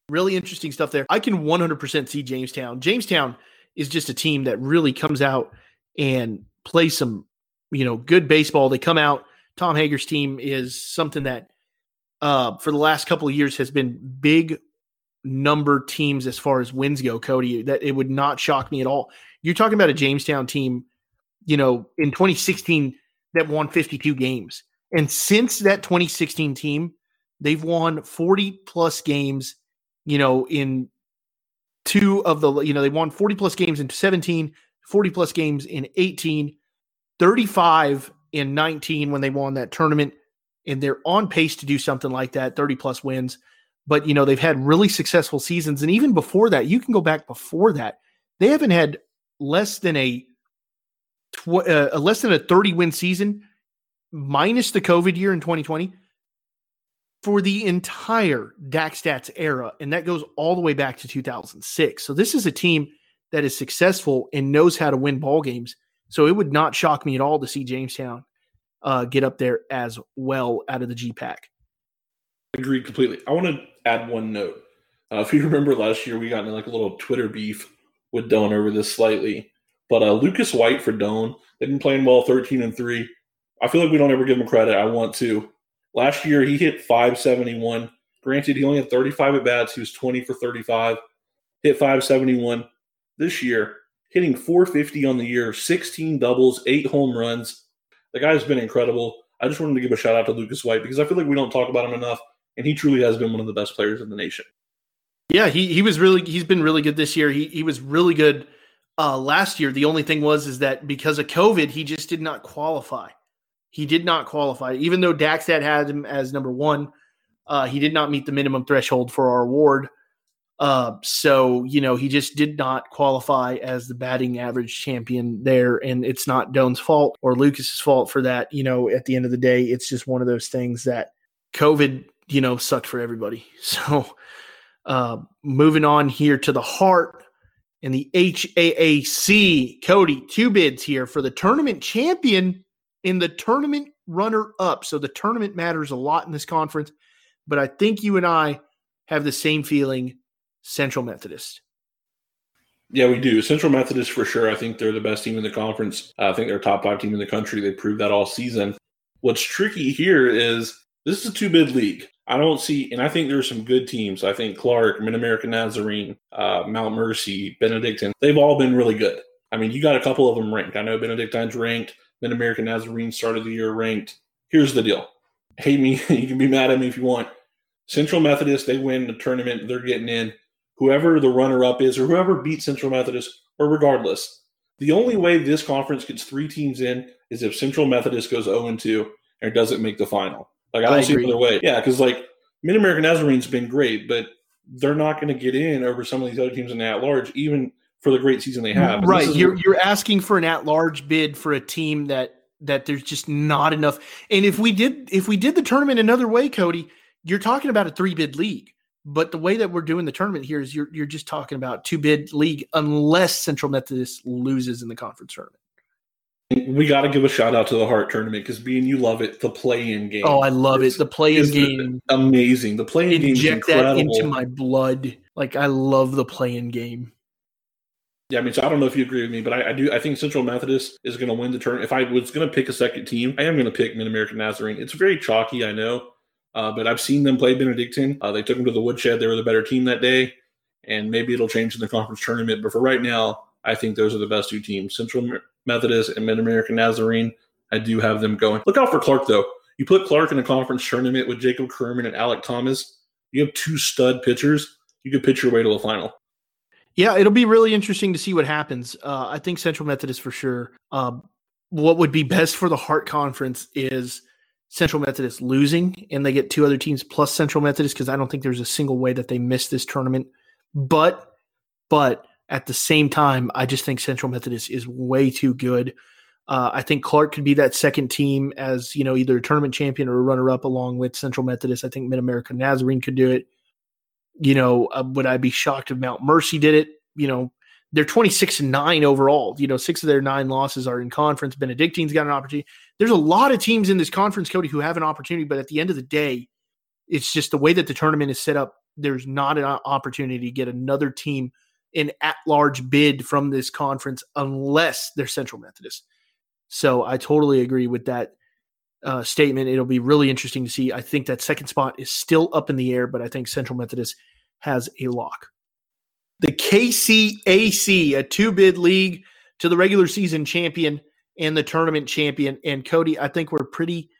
really interesting stuff there. I can 100% see Jamestown. Jamestown is just a team that really comes out and plays some, you know, good baseball. They come out. Tom Hager's team is something that, uh, for the last couple of years, has been big number teams as far as wins go, Cody, that it would not shock me at all. You're talking about a Jamestown team, you know, in 2016 that won 52 games. And since that 2016 team, they've won 40 plus games, you know, in two of the, you know, they won 40 plus games in 17, 40 plus games in 18, 35 in 19 when they won that tournament. And they're on pace to do something like that 30 plus wins but you know they've had really successful seasons and even before that you can go back before that they haven't had less than a tw- uh, less than a 30 win season minus the covid year in 2020 for the entire DakStats era and that goes all the way back to 2006 so this is a team that is successful and knows how to win ball games so it would not shock me at all to see Jamestown uh, get up there as well out of the GPAC. Agreed completely. I want to add one note. Uh, if you remember last year, we got in like a little Twitter beef with Doane over this slightly. But uh, Lucas White for Doane, they've been playing well, thirteen and three. I feel like we don't ever give him credit. I want to. Last year, he hit 571. Granted, he only had 35 at bats. He was 20 for 35, hit 571. This year, hitting 450 on the year, 16 doubles, eight home runs. The guy's been incredible. I just wanted to give a shout out to Lucas White because I feel like we don't talk about him enough and he truly has been one of the best players in the nation. Yeah, he he was really he's been really good this year. He he was really good uh, last year. The only thing was is that because of COVID, he just did not qualify. He did not qualify, even though Daxstat had him as number one. Uh, he did not meet the minimum threshold for our award. Uh, so you know he just did not qualify as the batting average champion there, and it's not Doane's fault or Lucas's fault for that. You know, at the end of the day, it's just one of those things that COVID you know, sucked for everybody. So, uh, moving on here to the heart and the HAAC. Cody, two bids here for the tournament champion in the tournament runner up. So, the tournament matters a lot in this conference, but I think you and I have the same feeling Central Methodist. Yeah, we do. Central Methodist for sure. I think they're the best team in the conference. I think they're top five team in the country. They proved that all season. What's tricky here is this is a two bid league. I don't see, and I think there's some good teams. I think Clark, Mid American Nazarene, uh, Mount Mercy, Benedictine, they've all been really good. I mean, you got a couple of them ranked. I know Benedictine's ranked, Mid American Nazarene started the year ranked. Here's the deal hate me, you can be mad at me if you want. Central Methodist, they win the tournament, they're getting in. Whoever the runner up is, or whoever beats Central Methodist, or regardless, the only way this conference gets three teams in is if Central Methodist goes 0 2 and doesn't make the final. Like I don't I see another way. Yeah, because like Mid American Nazarene's been great, but they're not going to get in over some of these other teams in the at large, even for the great season they have. And right. You're you're asking for an at large bid for a team that that there's just not enough. And if we did if we did the tournament another way, Cody, you're talking about a three bid league. But the way that we're doing the tournament here is you're you're just talking about two bid league unless Central Methodist loses in the conference tournament. We got to give a shout out to the Heart tournament because being you love it. The play-in game. Oh, I love it. The play-in game, amazing. The play-in game, inject that into my blood. Like I love the play-in game. Yeah, I mean, so I don't know if you agree with me, but I, I do. I think Central Methodist is going to win the tournament. If I was going to pick a second team, I am going to pick Mid American Nazarene. It's very chalky, I know, uh, but I've seen them play Benedictine. Uh, they took them to the woodshed. They were the better team that day, and maybe it'll change in the conference tournament. But for right now, I think those are the best two teams: Central Methodist and Mid American Nazarene. I do have them going. Look out for Clark though. You put Clark in a conference tournament with Jacob Kerman and Alec Thomas. You have two stud pitchers. You could pitch your way to a final. Yeah, it'll be really interesting to see what happens. Uh, I think Central Methodist for sure. Um, what would be best for the Heart Conference is Central Methodist losing, and they get two other teams plus Central Methodist because I don't think there's a single way that they miss this tournament. But, but at the same time, I just think Central Methodist is way too good. Uh, I think Clark could be that second team as you know either a tournament champion or a runner up along with Central Methodist. I think Mid America Nazarene could do it you know, uh, would I be shocked if Mount Mercy did it? You know, they're 26 and 9 overall. You know, six of their nine losses are in conference. Benedictine's got an opportunity. There's a lot of teams in this conference, Cody, who have an opportunity, but at the end of the day, it's just the way that the tournament is set up. There's not an opportunity to get another team in at large bid from this conference unless they're Central Methodist. So I totally agree with that uh, statement. It'll be really interesting to see. I think that second spot is still up in the air, but I think Central Methodist has a lock. The KCAC, a two bid league to the regular season champion and the tournament champion. And Cody, I think we're pretty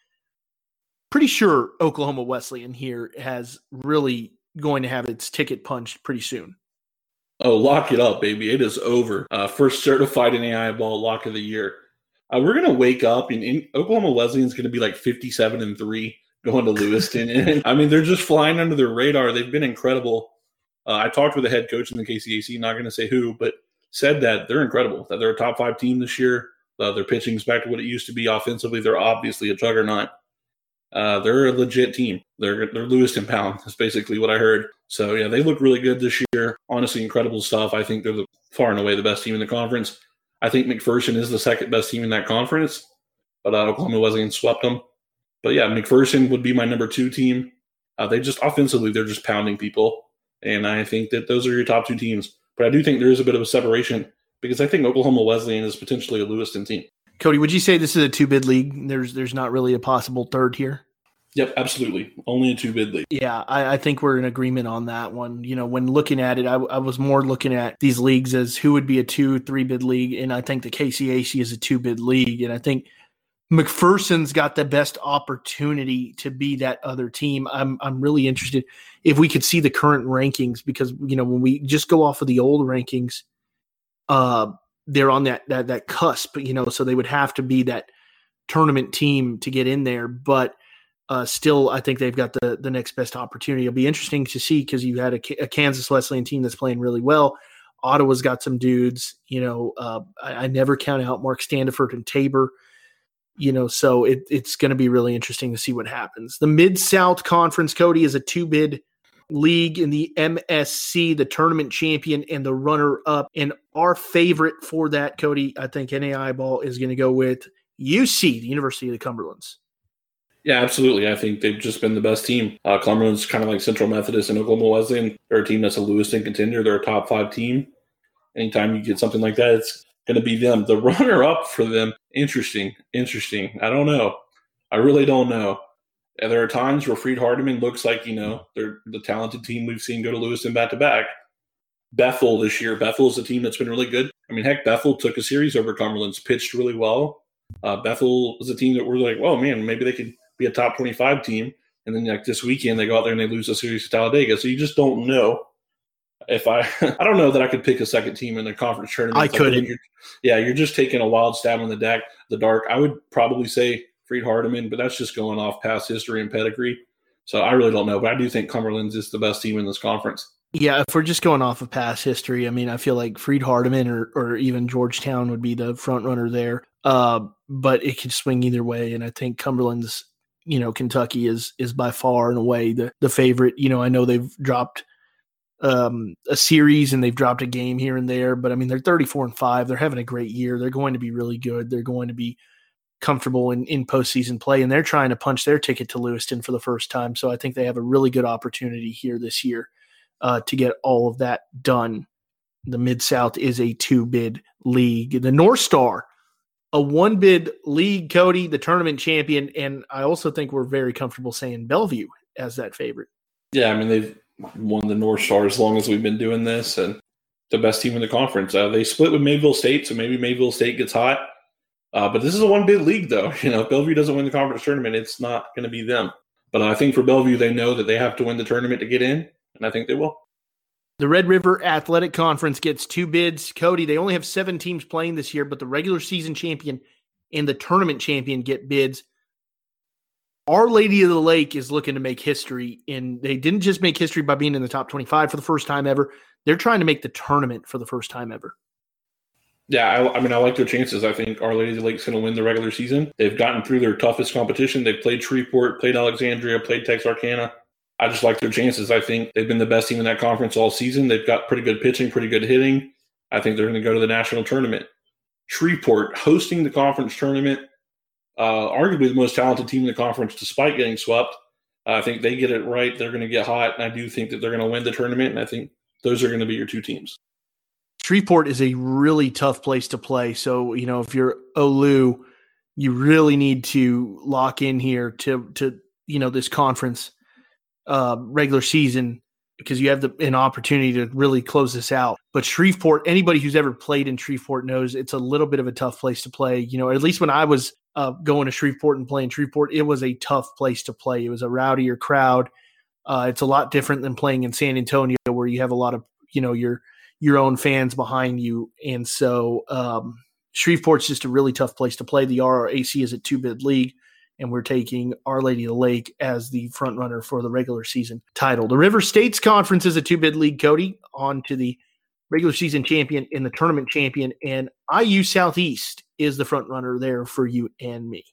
pretty sure Oklahoma Wesleyan here has really going to have its ticket punched pretty soon. Oh, lock it up, baby. It is over. Uh, first certified NAIA ball lock of the year. Uh, we're gonna wake up and in, Oklahoma Wesleyan's gonna be like fifty-seven and three going to Lewiston. and I mean, they're just flying under the radar. They've been incredible. Uh, I talked with the head coach in the KCAC, not going to say who, but said that they're incredible. That they're a top five team this year. Uh, their pitching's back to what it used to be offensively. They're obviously a juggernaut. Uh, they're a legit team. They're they're Lewiston pound. That's basically what I heard. So yeah, they look really good this year. Honestly, incredible stuff. I think they're the, far and away the best team in the conference. I think McPherson is the second best team in that conference, but uh, Oklahoma Wesleyan swept them. But yeah, McPherson would be my number two team. Uh, they just offensively, they're just pounding people. And I think that those are your top two teams. But I do think there is a bit of a separation because I think Oklahoma Wesleyan is potentially a Lewiston team. Cody, would you say this is a two bid league? There's there's not really a possible third here. Yep, absolutely. Only a two bid league. Yeah, I, I, think we're in agreement on that one. You know, when looking at it, I, I, was more looking at these leagues as who would be a two, three bid league. And I think the KCAC is a two bid league. And I think McPherson's got the best opportunity to be that other team. I'm I'm really interested if we could see the current rankings because you know when we just go off of the old rankings, uh, they're on that that that cusp. You know, so they would have to be that tournament team to get in there, but uh, still, I think they've got the the next best opportunity. It'll be interesting to see because you had a, a, Kansas Wesleyan team that's playing really well. Ottawa's got some dudes. You know, uh, I, I, never count out Mark Standiford and Tabor. You know, so it, it's going to be really interesting to see what happens. The Mid South Conference, Cody, is a two bid league in the MSC, the tournament champion and the runner up. And our favorite for that, Cody, I think NAIA ball is going to go with UC, the University of the Cumberlands. Yeah, absolutely. I think they've just been the best team. Uh, Cumberland's kind of like Central Methodist and Oklahoma Wesleyan. They're a team that's a Lewiston contender. They're a top five team. Anytime you get something like that, it's going to be them. The runner up for them, interesting, interesting. I don't know. I really don't know. And there are times where Freed Hardeman looks like, you know, they're the talented team we've seen go to Lewiston back to back. Bethel this year. Bethel is a team that's been really good. I mean, heck, Bethel took a series over Cumberland's, pitched really well. Uh, Bethel is a team that we're like, oh man, maybe they could be a top 25 team. And then like this weekend, they go out there and they lose a series to Talladega. So you just don't know. If I, I don't know that I could pick a second team in the conference tournament. I couldn't. You're, yeah, you're just taking a wild stab in the deck, the dark. I would probably say Freed Hardeman, but that's just going off past history and pedigree. So I really don't know, but I do think Cumberland's is the best team in this conference. Yeah, if we're just going off of past history, I mean, I feel like Freed Hardeman or, or even Georgetown would be the front runner there. Uh, but it could swing either way, and I think Cumberland's you know Kentucky is is by far and away the the favorite. You know, I know they've dropped um, a series and they've dropped a game here and there, but I mean they're 34 and 5. They're having a great year. They're going to be really good. They're going to be comfortable in, in postseason play, and they're trying to punch their ticket to Lewiston for the first time. So I think they have a really good opportunity here this year uh, to get all of that done. The Mid South is a two bid league. The North Star, a one bid league, Cody, the tournament champion. And I also think we're very comfortable saying Bellevue as that favorite. Yeah, I mean, they've won the North Star as long as we've been doing this, and the best team in the conference. Uh, they split with Mayville State, so maybe Mayville State gets hot. Uh, but this is a one bid league, though. You know, if Bellevue doesn't win the conference tournament, it's not going to be them. But I think for Bellevue, they know that they have to win the tournament to get in, and I think they will. The Red River Athletic Conference gets two bids. Cody, they only have seven teams playing this year, but the regular season champion and the tournament champion get bids. Our Lady of the Lake is looking to make history, and they didn't just make history by being in the top 25 for the first time ever. They're trying to make the tournament for the first time ever. Yeah, I, I, mean, I like their chances. I think Our Lady of the Lake's going to win the regular season. They've gotten through their toughest competition. They've played Shreveport, played Alexandria, played Texarkana. I just like their chances. I think they've been the best team in that conference all season. They've got pretty good pitching, pretty good hitting. I think they're going to go to the national tournament. Shreveport hosting the conference tournament, uh, arguably the most talented team in the conference despite getting swept. I think they get it right. They're going to get hot, and I do think that they're going to win the tournament. And I think those are going to be your two teams. Shreveport is a really tough place to play. So, you know, if you're Olu, you really need to lock in here to to you know this conference uh, regular season because you have the, an opportunity to really close this out. But Shreveport, anybody who's ever played in Shreveport knows it's a little bit of a tough place to play. You know, at least when I was uh, going to Shreveport and playing Shreveport, it was a tough place to play. It was a rowdier crowd. Uh, it's a lot different than playing in San Antonio, where you have a lot of you know your your own fans behind you. And so um, Shreveport's just a really tough place to play. The RRAC is a two bid league, and we're taking Our Lady of the Lake as the front runner for the regular season title. The River States Conference is a two bid league, Cody, on to the regular season champion and the tournament champion. And IU Southeast is the front runner there for you and me.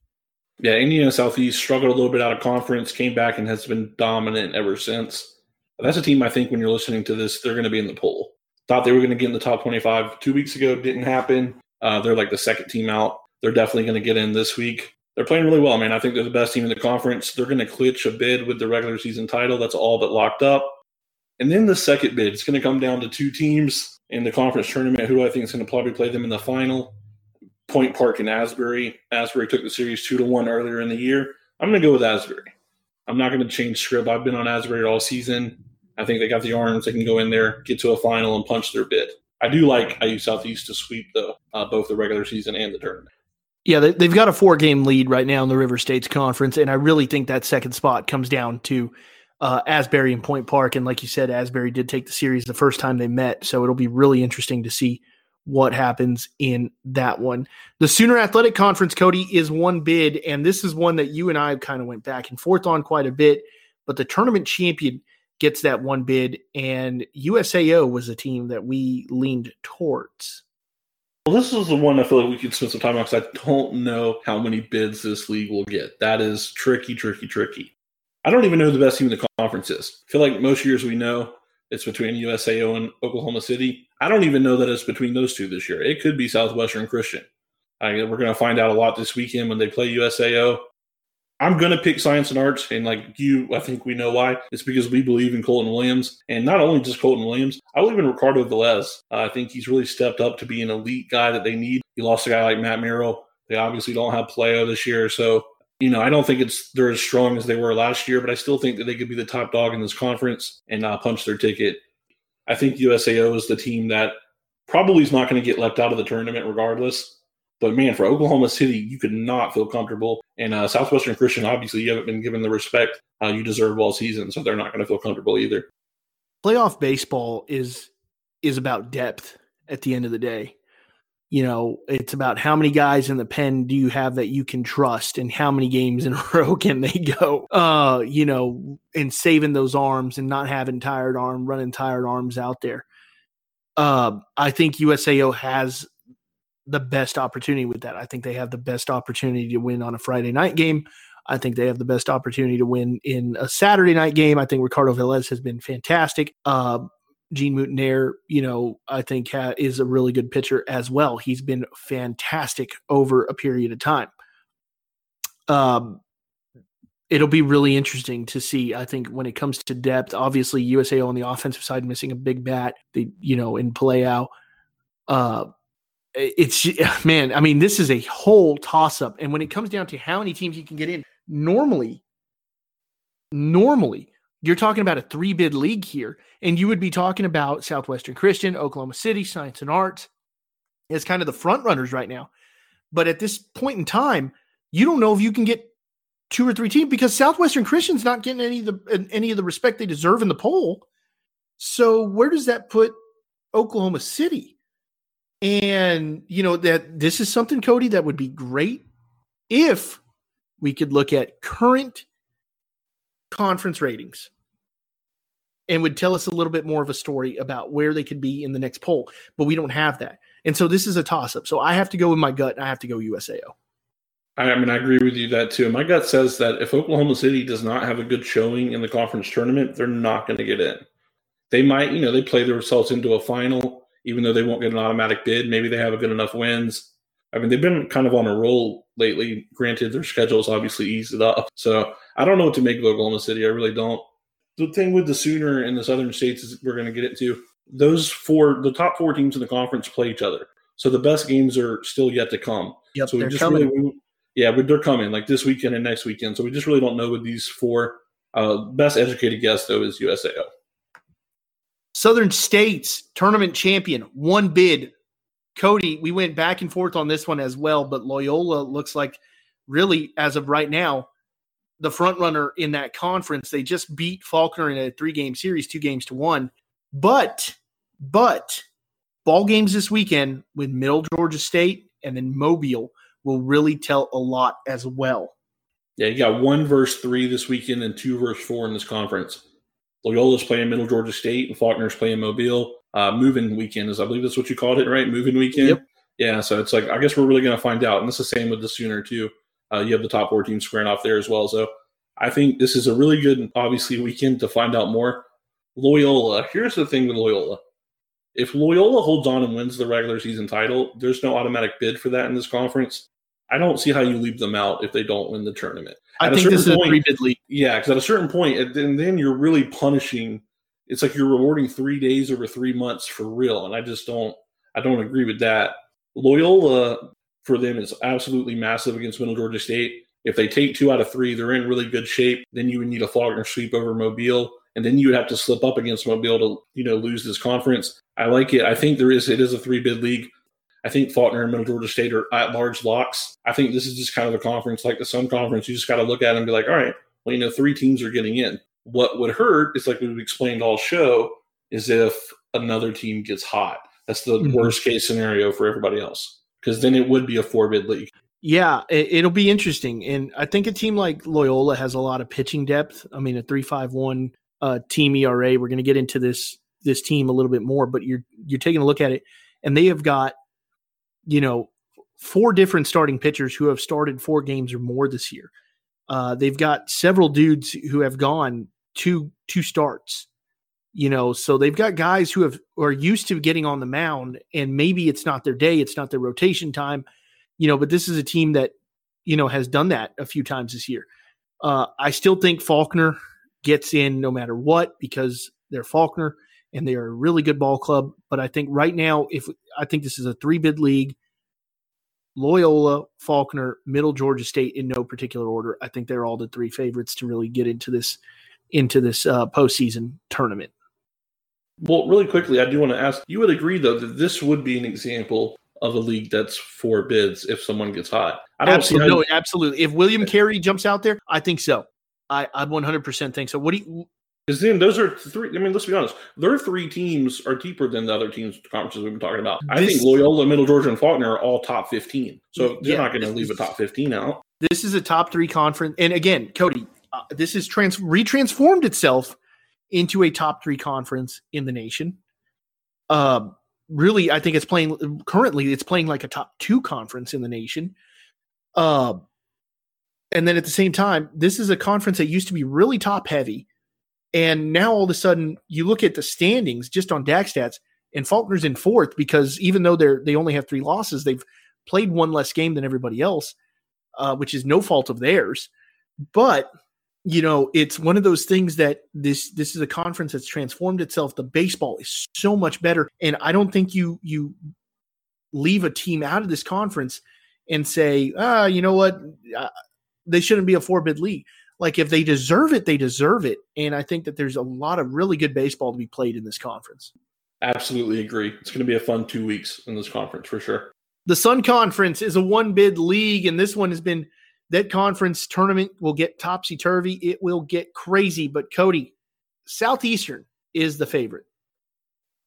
Yeah, Indiana Southeast struggled a little bit out of conference, came back and has been dominant ever since. That's a team I think when you're listening to this, they're going to be in the poll. Thought they were going to get in the top 25 two weeks ago. Didn't happen. Uh, they're like the second team out. They're definitely going to get in this week. They're playing really well, man. I think they're the best team in the conference. They're going to clinch a bid with the regular season title. That's all but locked up. And then the second bid, it's going to come down to two teams in the conference tournament. Who I think is going to probably play them in the final? Point Park and Asbury. Asbury took the series two to one earlier in the year. I'm going to go with Asbury. I'm not going to change script. I've been on Asbury all season. I think they got the arms. They can go in there, get to a final, and punch their bid. I do like IU Southeast to sweep uh, both the regular season and the tournament. Yeah, they, have got a four game lead right now in the River States Conference, and I really think that second spot comes down to uh, Asbury and Point Park. And like you said, Asbury did take the series the first time they met, so it'll be really interesting to see what happens in that one. The Sooner Athletic Conference, Cody, is one bid, and this is one that you and I kind of went back and forth on quite a bit. But the tournament champion gets that one bid, and USAO was a team that we leaned towards. Well, this is the one I feel like we could spend some time on because I don't know how many bids this league will get. That is tricky, tricky, tricky. I don't even know who the best team in the conference is. I feel like most years we know it's between USAO and Oklahoma City. I don't even know that it's between those two this year. It could be Southwestern Christian. I, we're going to find out a lot this weekend when they play USAO. I'm going to pick science and arts. And like you, I think we know why. It's because we believe in Colton Williams. And not only just Colton Williams, I believe in Ricardo Velez. Uh, I think he's really stepped up to be an elite guy that they need. You lost a guy like Matt Merrill. They obviously don't have Playo this year. So, you know, I don't think it's they're as strong as they were last year, but I still think that they could be the top dog in this conference and uh, punch their ticket. I think USAO is the team that probably is not going to get left out of the tournament regardless. But man, for Oklahoma City, you could not feel comfortable. And uh, Southwestern Christian, obviously, you haven't been given the respect uh, you deserve all season, so they're not going to feel comfortable either. Playoff baseball is is about depth at the end of the day. You know, it's about how many guys in the pen do you have that you can trust, and how many games in a row can they go? Uh, you know, and saving those arms and not having tired arm, running tired arms out there. Uh, I think USAO has the best opportunity with that. I think they have the best opportunity to win on a Friday night game. I think they have the best opportunity to win in a Saturday night game. I think Ricardo Velez has been fantastic. Uh, Jean Moutonnier, you know, I think ha- is a really good pitcher as well. He's been fantastic over a period of time. Um, it'll be really interesting to see. I think when it comes to depth, obviously USAO on the offensive side missing a big bat. The you know in Palau, uh, it's man. I mean, this is a whole toss up. And when it comes down to how many teams you can get in, normally, normally you're talking about a three bid league here, and you would be talking about Southwestern Christian, Oklahoma City, Science and Arts as kind of the front runners right now. But at this point in time, you don't know if you can get two or three teams because Southwestern Christian's not getting any of the any of the respect they deserve in the poll. So where does that put Oklahoma City? And you know that this is something Cody that would be great if we could look at current conference ratings and would tell us a little bit more of a story about where they could be in the next poll. But we don't have that. And so this is a toss up. So I have to go with my gut I have to go USAO. I mean, I agree with you that too. My gut says that if Oklahoma City does not have a good showing in the conference tournament, they're not going to get in. They might, you know, they play themselves into a final, even though they won't get an automatic bid. Maybe they have a good enough wins. I mean, they've been kind of on a roll lately. Granted, their schedules obviously eased it up. So I don't know what to make of Oklahoma City. I really don't. The thing with the Sooner in the Southern states is we're going to get it to those four, the top four teams in the conference play each other. So the best games are still yet to come. Yep, so we just coming. really, yeah, but they're coming like this weekend and next weekend. So we just really don't know with these four. Uh, best educated guess though is USAO. Southern States tournament champion, one bid. Cody, we went back and forth on this one as well, but Loyola looks like really, as of right now, the front runner in that conference. They just beat Faulkner in a three game series, two games to one. But, but ball games this weekend with Middle Georgia State and then Mobile will really tell a lot as well. Yeah, you got one verse three this weekend and two verse four in this conference. Loyola's playing Middle Georgia State and Faulkner's playing Mobile. Uh, moving weekend is, I believe that's what you called it, right? Moving weekend. Yep. Yeah, so it's like I guess we're really going to find out, and it's the same with the Sooner too. Uh, you have the top four teams squaring off there as well. So I think this is a really good, obviously, weekend to find out more. Loyola. Here's the thing with Loyola. If Loyola holds on and wins the regular season title, there's no automatic bid for that in this conference. I don't see how you leave them out if they don't win the tournament. I At think this is a three bid league. Yeah, because at a certain point, and then, then you're really punishing. It's like you're rewarding three days over three months for real, and I just don't. I don't agree with that. Loyola for them is absolutely massive against Middle Georgia State. If they take two out of three, they're in really good shape. Then you would need a Faulkner sweep over Mobile, and then you would have to slip up against Mobile to you know lose this conference. I like it. I think there is it is a three bid league. I think Faulkner and Middle Georgia State are at large locks. I think this is just kind of a conference like the Sun Conference. You just got to look at it and be like, all right, well, you know, three teams are getting in. What would hurt is like we've explained all show is if another team gets hot. That's the Mhm. worst case scenario for everybody else because then it would be a four bid league. Yeah, it, it'll be interesting, and I think a team like Loyola has a lot of pitching depth. I mean, a three five one uh, team ERA. We're going to get into this this team a little bit more, but you're you're taking a look at it, and they have got you know four different starting pitchers who have started four games or more this year. Uh, they've got several dudes who have gone two two starts. You know, so they've got guys who have are used to getting on the mound, and maybe it's not their day, it's not their rotation time you know, but this is a team that, you know, has done that a few times this year. Uh, I still think Faulkner gets in no matter what because they're Faulkner and they are a really good ball club. But I think right now, if I think this is a three bid league, Loyola, Faulkner, Middle Georgia State in no particular order. I think they're all the three favorites to really get into this into this uh, postseason tournament. Well, really quickly, I do want to ask you would agree, though, that this would be an example of a league that's four bids if someone gets hot. I don't Absolutely, no, absolutely. If William Carey jumps out there, I think so. I, I 100% think so. What do you? Because then those are three. I mean, let's be honest. Their three teams are deeper than the other teams conferences we've been talking about. I This- think Loyola, Middle Georgia, and Faulkner are all top fifteen. So they're Yeah, not going to leave a top fifteen out. This is a top three conference, and again, Cody, uh, this has trans retransformed itself into a top three conference in the nation. Uh, really, I think it's playing currently. It's playing like a top two conference in the nation. Uh, And then at the same time, this is a conference that used to be really top heavy. And now all of a sudden, you look at the standings just on DakStats, and Faulkner's in fourth because even though they're they only have three losses, they've played one less game than everybody else, uh, which is no fault of theirs. But you know, it's one of those things that this this is a conference that's transformed itself. The baseball is so much better, and I don't think you you leave a team out of this conference and say, ah, you know what, uh, they shouldn't be a four bid league. Like if they deserve it, they deserve it, and I think that there's a lot of really good baseball to be played in this conference. Absolutely agree. It's going to be a fun two weeks in this conference for sure. The Sun Conference is a one bid league, and this one has been that conference tournament will get topsy turvy. It will get crazy. But Cody, Southeastern is the favorite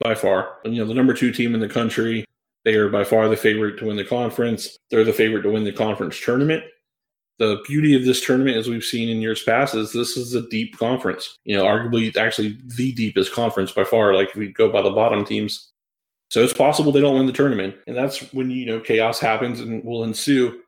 by far. And, you know, the number two team in the country. They are by far the favorite to win the conference. They're the favorite to win the conference tournament. The beauty of this tournament, as we've seen in years past, is this is a deep conference. You know, arguably, actually, the deepest conference by far. Like if we go by the bottom teams, so it's possible they don't win the tournament, and that's when you know chaos happens and will ensue.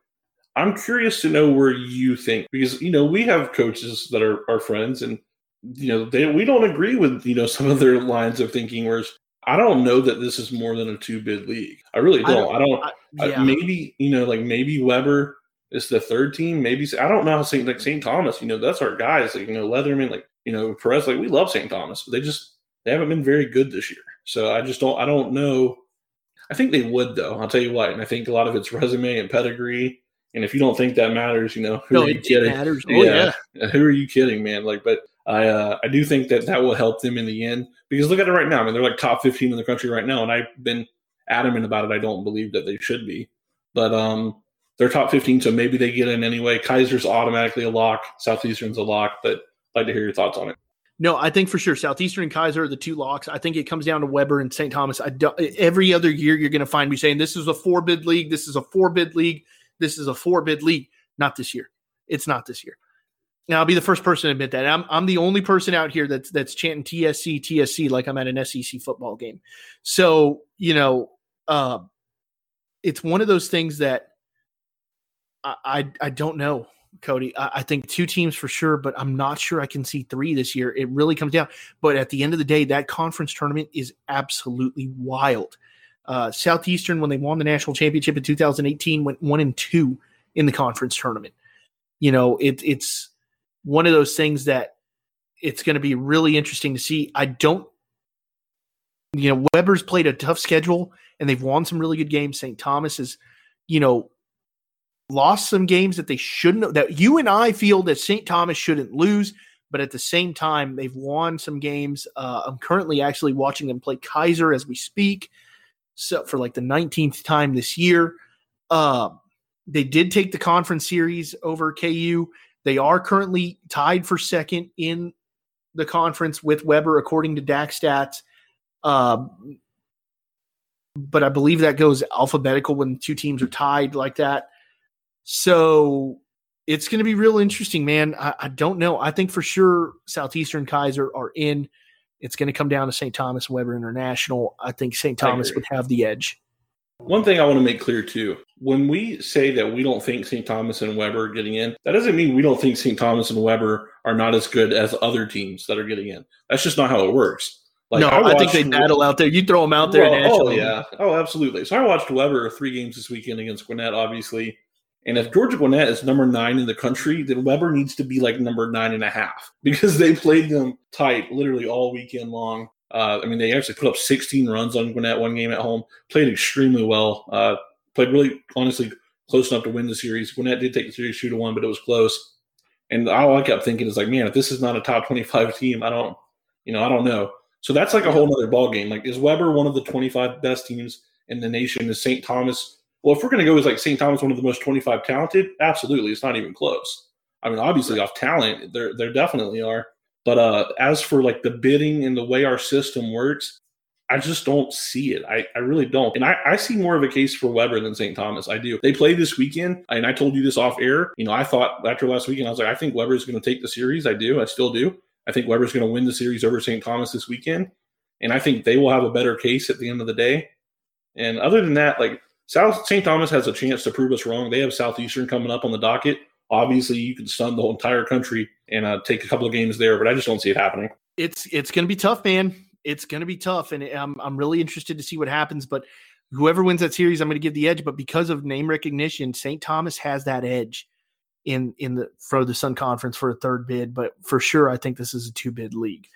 I'm curious to know where you think because you know we have coaches that are our friends and you know they we don't agree with you know some of their lines of thinking. Whereas I don't know that this is more than a two bid league. I really don't. I don't. I don't I, yeah. maybe you know like maybe Webber is the third team. Maybe I don't know how St. like St. Thomas. You know that's our guys. Like you know Leatherman. Like you know Perez. Like we love St. Thomas. But they just they haven't been very good this year. So I just don't. I don't know. I think they would though. I'll tell you what. And I think a lot of it's resume and pedigree and if you don't think that matters, you know, who no, are you kidding? Matters. Oh, yeah. yeah. Who are you kidding, man? Like, but I uh, I do think that that will help them in the end because look at it right now. I mean, they're like top 15 in the country right now, and I've been adamant about it. I don't believe that they should be, but um, they're top 15, so maybe they get in anyway. Keiser's automatically a lock. Southeastern's a lock, but I'd like to hear your thoughts on it. No, I think for sure Southeastern and Keiser are the two locks. I think it comes down to Webber and St. Thomas. I do, every other year you're going to find me saying this is a four bid league. This is a four bid league. This is a four bid league. Not this year. It's not this year. Now I'll be the first person to admit that. I'm I'm the only person out here that's that's chanting TSC TSC like I'm at an SEC football game. So you know, uh, it's one of those things that I I, don't know, Cody. I, I, think two teams for sure, but I'm not sure I can see three this year. It really comes down. But at the end of the day, that conference tournament is absolutely wild. Uh, Southeastern, when they won the national championship in 2018, went one and two in the conference tournament. You know, it, it's one of those things that it's going to be really interesting to see. I don't, you know, Webber's played a tough schedule and they've won some really good games. St. Thomas is, you know, lost some games that they shouldn't, that you and I feel that St. Thomas shouldn't lose. But at the same time, they've won some games. Uh, I'm currently actually watching them play Keiser as we speak. So for like the 19th time this year. Uh, they did take the conference series over KU. They are currently tied for second in the conference with Webber, according to DakStats. Um, but I believe that goes alphabetical when two teams are tied like that. So it's going to be real interesting, man. I, I, don't know. I think for sure Southeastern Keiser are in. It's going to come down to St. Thomas Webber International. I think St. Thomas would have the edge. One thing I want to make clear too when we say that we don't think St. Thomas and Webber are getting in, that doesn't mean we don't think St. Thomas and Webber are not as good as other teams that are getting in. That's just not how it works. Like, no, I, I think they battle out there. You throw them out there. Well, oh yeah, oh absolutely. So I watched Webber three games this weekend against Gwinnett, obviously. And if Georgia Gwinnett is number nine in the country, then Webber needs to be like number nine and a half because they played them tight literally all weekend long. Uh, I mean, they actually put up 16 runs on Gwinnett one game at home, played extremely well, uh, played really, honestly, close enough to win the series. Gwinnett did take the series two to one, but it was close. And all I kept thinking is like, man, if this is not a top 25 team, I don't, you know, I don't know. So that's like a whole other ball game. Like, is Webber one of the 25 best teams in the nation? Is St. Thomas? Well, if we're going to go as like St. Thomas, one of the most 25 talented, absolutely, it's not even close. I mean, obviously, off talent, there there definitely are. But uh, as for like the bidding and the way our system works, I just don't see it. I, I really don't. And I, I see more of a case for Webber than St. Thomas. I do. They play this weekend, and I told you this off air. You know, I thought after last weekend, I was like, I think Webber's going to take the series. I do. I still do. I think Webber's going to win the series over St. Thomas this weekend. And I think they will have a better case at the end of the day. And other than that, like South St. Thomas has a chance to prove us wrong. They have Southeastern coming up on the docket Obviously, you can stun the whole entire country and uh, take a couple of games there, but I just don't see it happening. It's it's going to be tough, man. It's going to be tough, and I'm I'm really interested to see what happens. But whoever wins that series, I'm going to give the edge. But because of name recognition, St. Thomas has that edge in in the for the Sun Conference for a third bid. But for sure, I think this is a two bid league.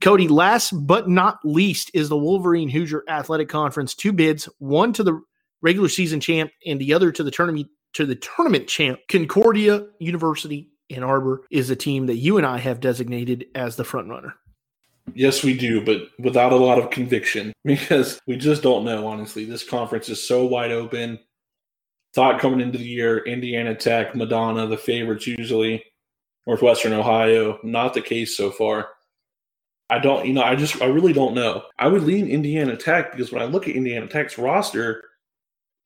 Cody, last but not least, is the Wolverine Hoosier Athletic Conference. Two bids, one to the regular season champ and the other to the tournament to the tournament champ. Concordia University Ann Arbor is a team that you and I have designated as the front runner. Yes, we do, but without a lot of conviction because we just don't know, honestly. This conference is so wide open. Thought coming into the year, Indiana Tech, Madonna, the favorites usually, Northwestern Ohio, not the case so far. I don't, you know, I just, I really don't know. I would lean Indiana Tech because when I look at Indiana Tech's roster,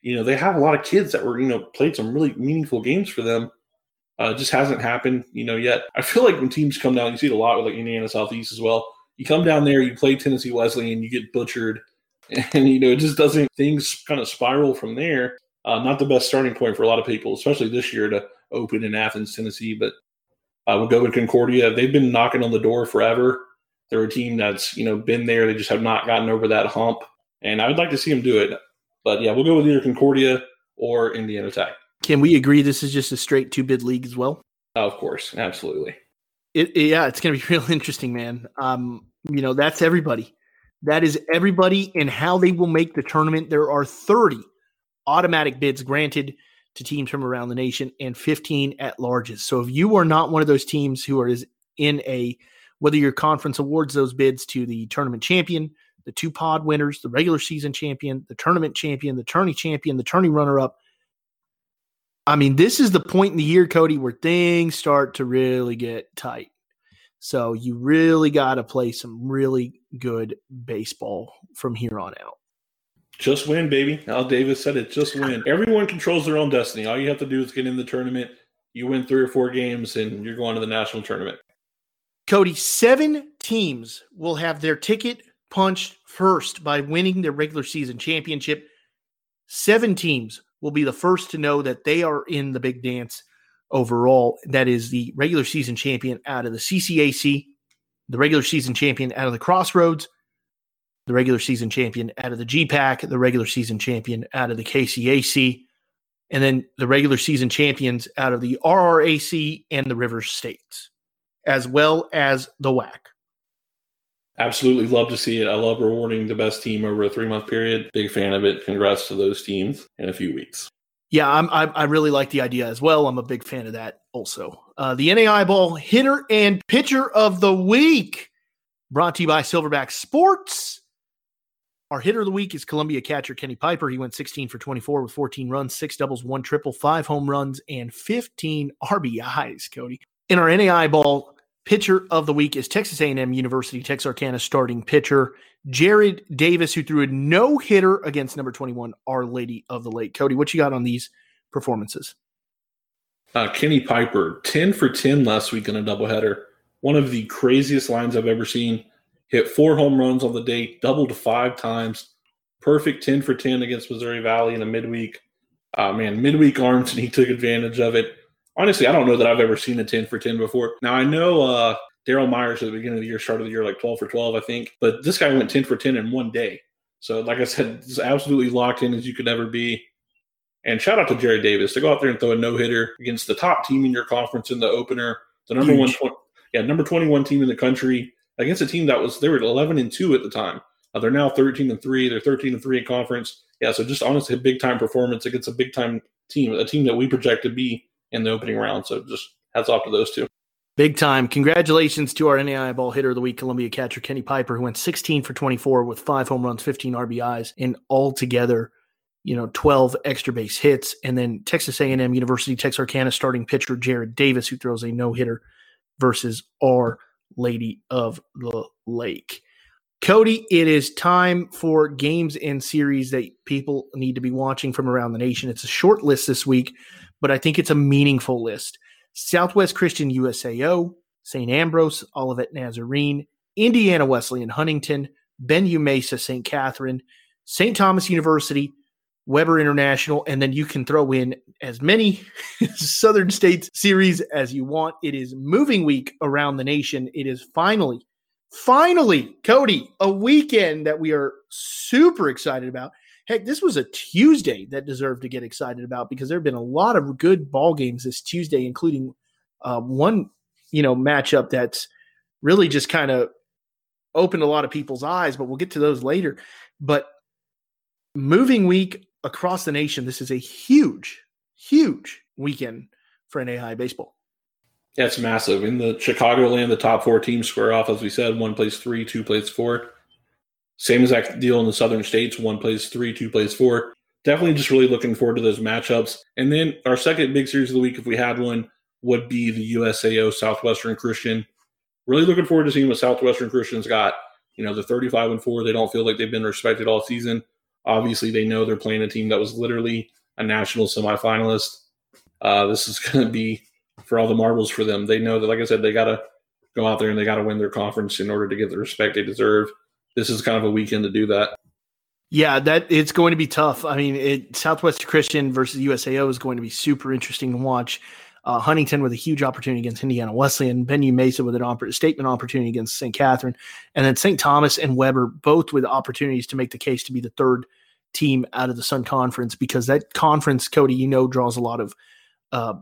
you know, they have a lot of kids that were, you know, played some really meaningful games for them. Uh, just hasn't happened, you know, yet. I feel like when teams come down, you see it a lot with like Indiana Southeast as well. You come down there, you play Tennessee Wesleyan, you get butchered, and you know it just doesn't. Things kind of spiral from there. Uh, not the best starting point for a lot of people, especially this year to open in Athens, Tennessee. But uh, we'll go with Concordia. They've been knocking on the door forever. They're a team that's you know been there. They just have not gotten over that hump, and I would like to see them do it. But yeah, we'll go with either Concordia or Indiana Tech. Can we agree this is just a straight two bid league as well? Oh, of course, absolutely. It, yeah, it's going to be real interesting, man. Um, you know, that's everybody. That is everybody and how they will make the tournament. There are 30 automatic bids granted to teams from around the nation and 15 at larges. So if you are not one of those teams who are in a whether your conference awards those bids to the tournament champion, the two pod winners, the regular season champion, the tournament champion, the tourney champion, the tourney runner up, I mean, this is the point in the year, Cody, where things start to really get tight. So you really got to play some really good baseball from here on out. Just win, baby. Al Davis said it. Just win. Everyone controls their own destiny. All you have to do is get in the tournament. You win three or four games, and you're going to the national tournament. Cody, seven teams will have their ticket punched first by winning their regular season championship. Seven teams will be the first to know that they are in the big dance overall. That is the regular season champion out of the CCAC, the regular season champion out of the Crossroads, the regular season champion out of the GPAC, the regular season champion out of the KCAC, and then the regular season champions out of the RRAC and the River States, as well as the WAC. Absolutely love to see it. I love rewarding the best team over a three month period. Big fan of it. Congrats to those teams in a few weeks. Yeah, I'm, I, I really like the idea as well. I'm a big fan of that also. Uh, the NAI Ball hitter and pitcher of the week brought to you by Silverback Sports. Our hitter of the week is Columbia catcher Kenny Piper. He went 16 for 24 with 14 runs, six doubles, one triple, five home runs, and 15 RBIs, Cody. In our NAI Ball Pitcher of the week is Texas A&M University Texarkana starting pitcher Jared Davis, who threw a no hitter against number 21 Our Lady of the Lake. Cody, what you got on these performances? Uh, Kenny Piper, 10 for 10 last week in a doubleheader. One of the craziest lines I've ever seen. Hit four home runs on the day, doubled five times. Perfect 10 for 10 against Missouri Valley in a midweek. Uh, man, midweek arms, and he took advantage of it honestly, I don't know that I've ever seen a 10 for 10 before. Now, I know uh, Daryl Myers at the beginning of the year started the year like 12 for 12, I think, but this guy went 10 for 10 in one day. So, like I said, it's absolutely locked in as you could ever be. And shout out to Jerry Davis to go out there and throw a no hitter against the top team in your conference in the opener, the number Huge. one, yeah, number 21 team in the country against a team that was, they were 11 and 2 at the time. Uh, they're now 13 and 3. They're 13 and 3 in conference. Yeah, so just honestly, a big time performance against a big time team, a team that we project to be in the opening round. So just hats off to those two. Big time. Congratulations to our NAI ball hitter of the week, Columbia catcher Kenny Piper, who went 16 for 24 with five home runs, 15 RBIs, and altogether, you know, 12 extra base hits. And then Texas A&M University Texarkana starting pitcher Jared Davis, who throws a no hitter versus our Lady of the Lake. Cody, it is time for games and series that people need to be watching from around the nation. It's a short list this week but I think it's a meaningful list. Southwest Christian USAO, St. Ambrose, Olivet Nazarene, Indiana Wesleyan Huntington, BenU Mesa St. Katherine, St. Thomas University, Webber International, and then you can throw in as many Southern States series as you want. It is moving week around the nation. It is finally, finally, Cody, a weekend that we are super excited about. Heck, this was a Tuesday that deserved to get excited about because there have been a lot of good ball games this Tuesday, including uh, one, you know, matchup that's really just kind of opened a lot of people's eyes. But we'll get to those later. But moving week across the nation, this is a huge, huge weekend for NAIA baseball. It's massive. In the Chicagoland, the top four teams square off, as we said, one plays three, two plays four. Same exact deal in the southern states. One plays three, two plays four. Definitely just really looking forward to those matchups. And then our second big series of the week, if we had one, would be the USAO Southwestern Christian. Really looking forward to seeing what Southwestern Christian's got. You know, the 35 and 4, they don't feel like they've been respected all season. Obviously, they know they're playing a team that was literally a national semifinalist. Uh, this is going to be for all the marbles for them. They know that, like I said, they got to go out there and they got to win their conference in order to get the respect they deserve. This is kind of a weekend to do that. Yeah, that it's going to be tough. I mean, it, Southwest Christian versus USAO is going to be super interesting to watch. Uh, Huntington with a huge opportunity against Indiana Wesleyan, BenU Mesa with an oper- statement opportunity against St. Katherine, and then St. Thomas and Webber both with opportunities to make the case to be the third team out of the Sun Conference because that conference, Cody, you know, draws a lot of, uh,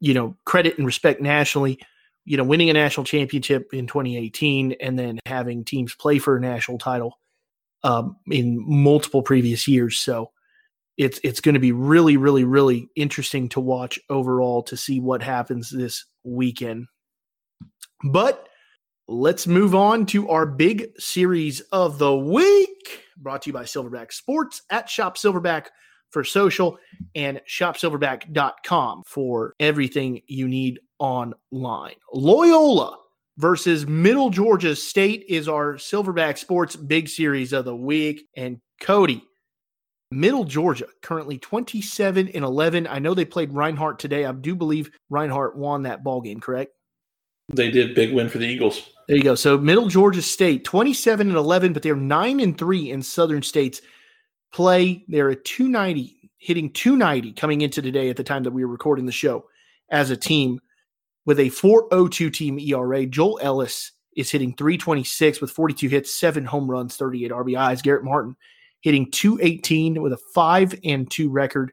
you know, credit and respect nationally. You know, winning a national championship in 2018 and then having teams play for a national title um, in multiple previous years. So it's it's going to be really, really, really interesting to watch overall to see what happens this weekend. But let's move on to our big series of the week, brought to you by Silverback Sports at Shop Silverback for social and shopsilverback.com for everything you need online. Loyola versus Middle Georgia State is our Silverback Sports big series of the week. And Cody, Middle Georgia, currently 27 and 11. I know they played Reinhardt today. I do believe Reinhardt won that ball game, correct? They did big win for the Eagles. There you go. So Middle Georgia State, 27 and 11, but they're 9 and 3 in Southern States play. They're at 290, hitting 290 coming into today at the time that we were recording the show as a team with a 402 team ERA. Joel Ellis is hitting 326 with 42 hits, 7 home runs, 38 RBIs. Garrett Martin hitting 218 with a 5 and 2 record.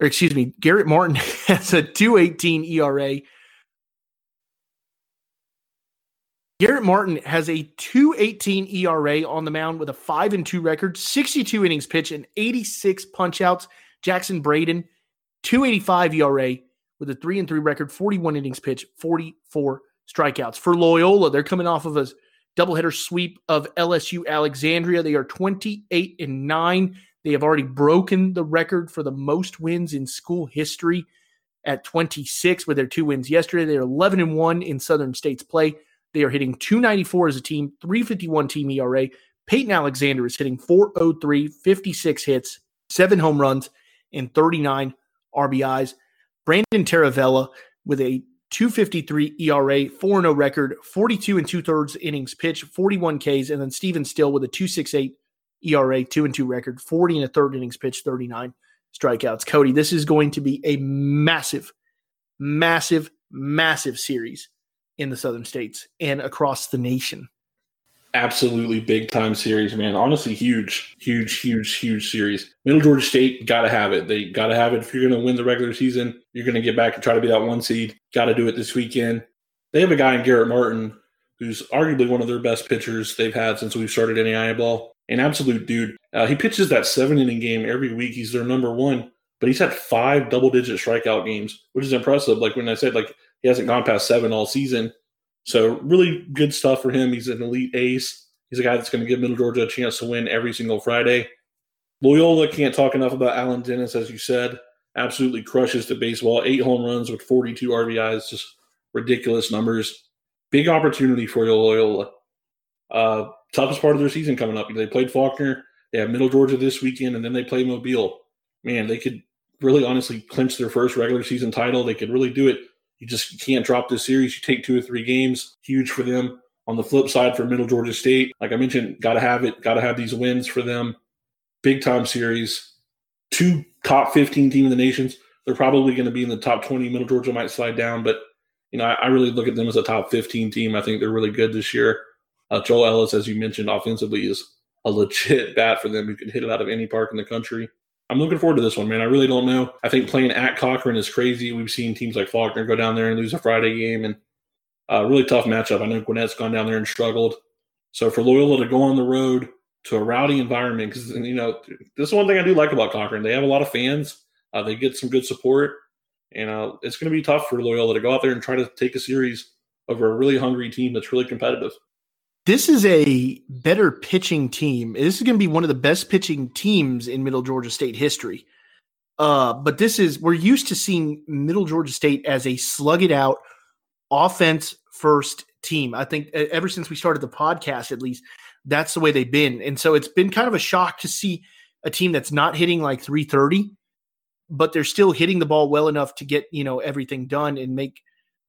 Or excuse me, Garrett Martin has a 218 ERA. Garrett Martin has a 218 ERA on the mound with a 5 and 2 record, 62 innings pitched, and 86 punchouts. Jackson Braden, 285 ERA with a 3 and 3 record, 41 innings pitched, 44 strikeouts. For Loyola, they're coming off of a doubleheader sweep of LSU Alexandria. They are 28 and 9. They have already broken the record for the most wins in school history at 26 with their two wins yesterday. They are 11 and 1 in Southern States play. They are hitting 294 as a team, 351 team ERA. Peyton Alexander is hitting 403, 56 hits, seven home runs, and 39 RBIs. Brandon Taravella with a 253 ERA, 4 0 record, 42 and two thirds innings pitched, 41 Ks, and then Steven Still with a 268 ERA, 2 and 2 record, 40 and a third innings pitched, 39 strikeouts. Cody, this is going to be a massive, massive, massive series in the Southern States and across the nation. Absolutely big time series, man. Honestly, huge, huge, huge, huge series. Middle Georgia State got to have it. They got to have it. If you're going to win the regular season, you're going to get back and try to be that one seed. Got to do it this weekend. They have a guy in Garrett Martin who's arguably one of their best pitchers they've had since we've started NAIA ball. An absolute dude. Uh, he pitches that seven inning game every week. He's their number one, but he's had five double digit strikeout games, which is impressive. Like when I said, like he hasn't gone past seven all season. So really good stuff for him. He's an elite ace. He's a guy that's going to give Middle Georgia a chance to win every single Friday. Loyola can't talk enough about Alan Dennis, as you said. Absolutely crushes the baseball. Eight home runs with 42 RBIs, just ridiculous numbers. Big opportunity for Loyola. Uh, toughest part of their season coming up. They played Faulkner. They have Middle Georgia this weekend, and then they play Mobile. Man, they could really honestly clinch their first regular season title. They could really do it you just can't drop this series. You take two or three games, huge for them. On the flip side, for Middle Georgia State, like I mentioned, got to have it, got to have these wins for them. big time series. Two top 15 team in the nations. They're probably going to be in the top 20. Middle Georgia might slide down, but you know, I, I, really look at them as a top 15 team. I think they're really good this year. Uh, Joel Ellis, as you mentioned, offensively is a legit bat for them who can hit it out of any park in the country. I'm looking forward to this one, man. I really don't know. I think playing at Cochran is crazy. We've seen teams like Faulkner go down there and lose a Friday game, and a uh, really tough matchup. I know Gwinnett's gone down there and struggled. So for Loyola to go on the road to a rowdy environment, because you know this is one thing I do like about Cochran. They have a lot of fans. Uh, they get some good support, and uh, it's going to be tough for Loyola to go out there and try to take a series over a really hungry team that's really competitive this is a better pitching team. This is going to be one of the best pitching teams in Middle Georgia State history. Uh, but this is we're used to seeing Middle Georgia State as a slug it out offense first team. I think ever since we started the podcast, at least that's the way they've been. And so it's been kind of a shock to see a team that's not hitting like 330, but they're still hitting the ball well enough to get, you know, everything done and make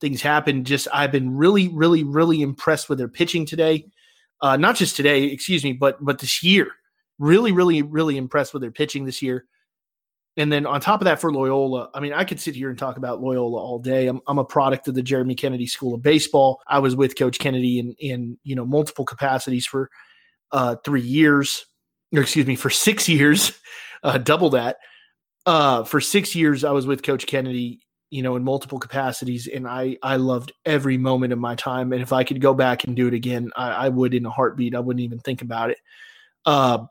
things happen. Just I've been really, really, really impressed with their pitching today. Uh, not just today, excuse me, but but this year. Really, really, really impressed with their pitching this year. And then on top of that, for Loyola, I mean, I could sit here and talk about Loyola all day. I'm, I'm a product of the Jeremy Kennedy School of Baseball. I was with Coach Kennedy in in you know multiple capacities for uh, three years, or excuse me, for six years, uh, double that. Uh, for six years, I was with Coach Kennedy you know, in multiple capacities, and I I loved every moment of my time. And if I could go back and do it again, I, I would in a heartbeat. I wouldn't even think about it. Uh,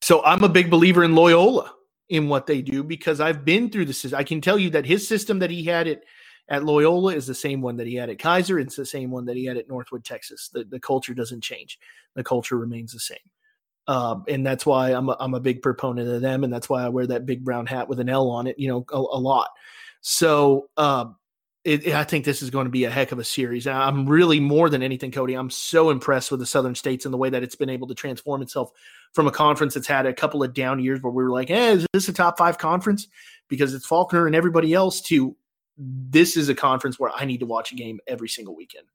so I'm a big believer in Loyola in what they do because I've been through this. I can tell you that his system that he had at at Loyola is the same one that he had at Keiser. It's the same one that he had at Northwood, Texas. The the culture doesn't change. The culture remains the same. Um, and that's why I'm a, I'm a big proponent of them, and that's why I wear that big brown hat with an L on it, you know, a, a lot. So um, it, I think this is going to be a heck of a series. I'm really more than anything, Cody. I'm so impressed with the Southern States and the way that it's been able to transform itself from a conference that's had a couple of down years where we were like, "Hey, is this a top five conference?" Because it's Faulkner and everybody else. To this is a conference where I need to watch a game every single weekend.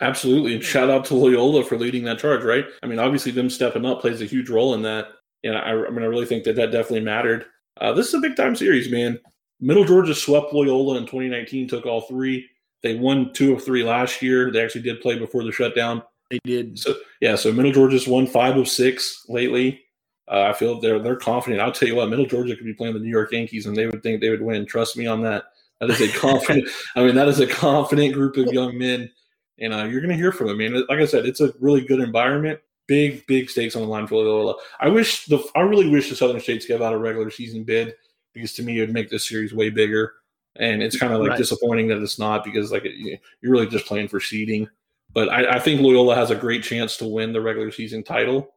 Absolutely, and shout out to Loyola for leading that charge. Right? I mean, obviously, them stepping up plays a huge role in that. And I, I mean, I really think that that definitely mattered. Uh, this is a big time series, man. Middle Georgia swept Loyola in 2019, took all three. They won two of three last year. They actually did play before the shutdown. They did. So yeah, so Middle Georgia's won five of six lately. Uh, I feel they're they're confident. I'll tell you what, Middle Georgia could be playing the New York Yankees, and they would think they would win. Trust me on that. That is a confident. I mean, that is a confident group of young men, and uh, you're going to hear from them. I mean, like I said, it's a really good environment. Big, big stakes on the line for Loyola. I wish the I really wish the Southern States gave out a regular season bid because to me it would make this series way bigger. And it's kind of like right. disappointing that it's not because like it, you're really just playing for seeding. But I, I, think Loyola has a great chance to win the regular season title.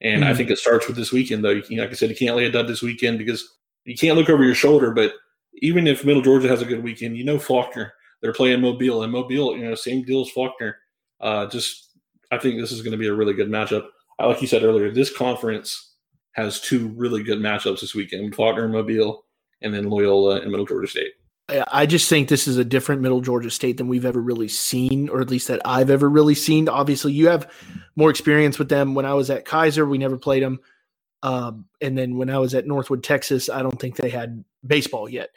And mm-hmm. I think it starts with this weekend, though. You can, like I said, you can't lay a dud this weekend because you can't look over your shoulder. But even if Middle Georgia has a good weekend, you know Faulkner. They're playing Mobile, and Mobile, you know, same deal as Faulkner. Uh, just, I think this is going to be a really good matchup. Like you said earlier, this conference has two really good matchups this weekend: Faulkner and Mobile, and then Loyola and Middle Georgia State. I just think this is a different Middle Georgia State than we've ever really seen, or at least that I've ever really seen. Obviously, you have more experience with them. When I was at Keiser, we never played them, um, and then when I was at Northwood, Texas, I don't think they had baseball yet.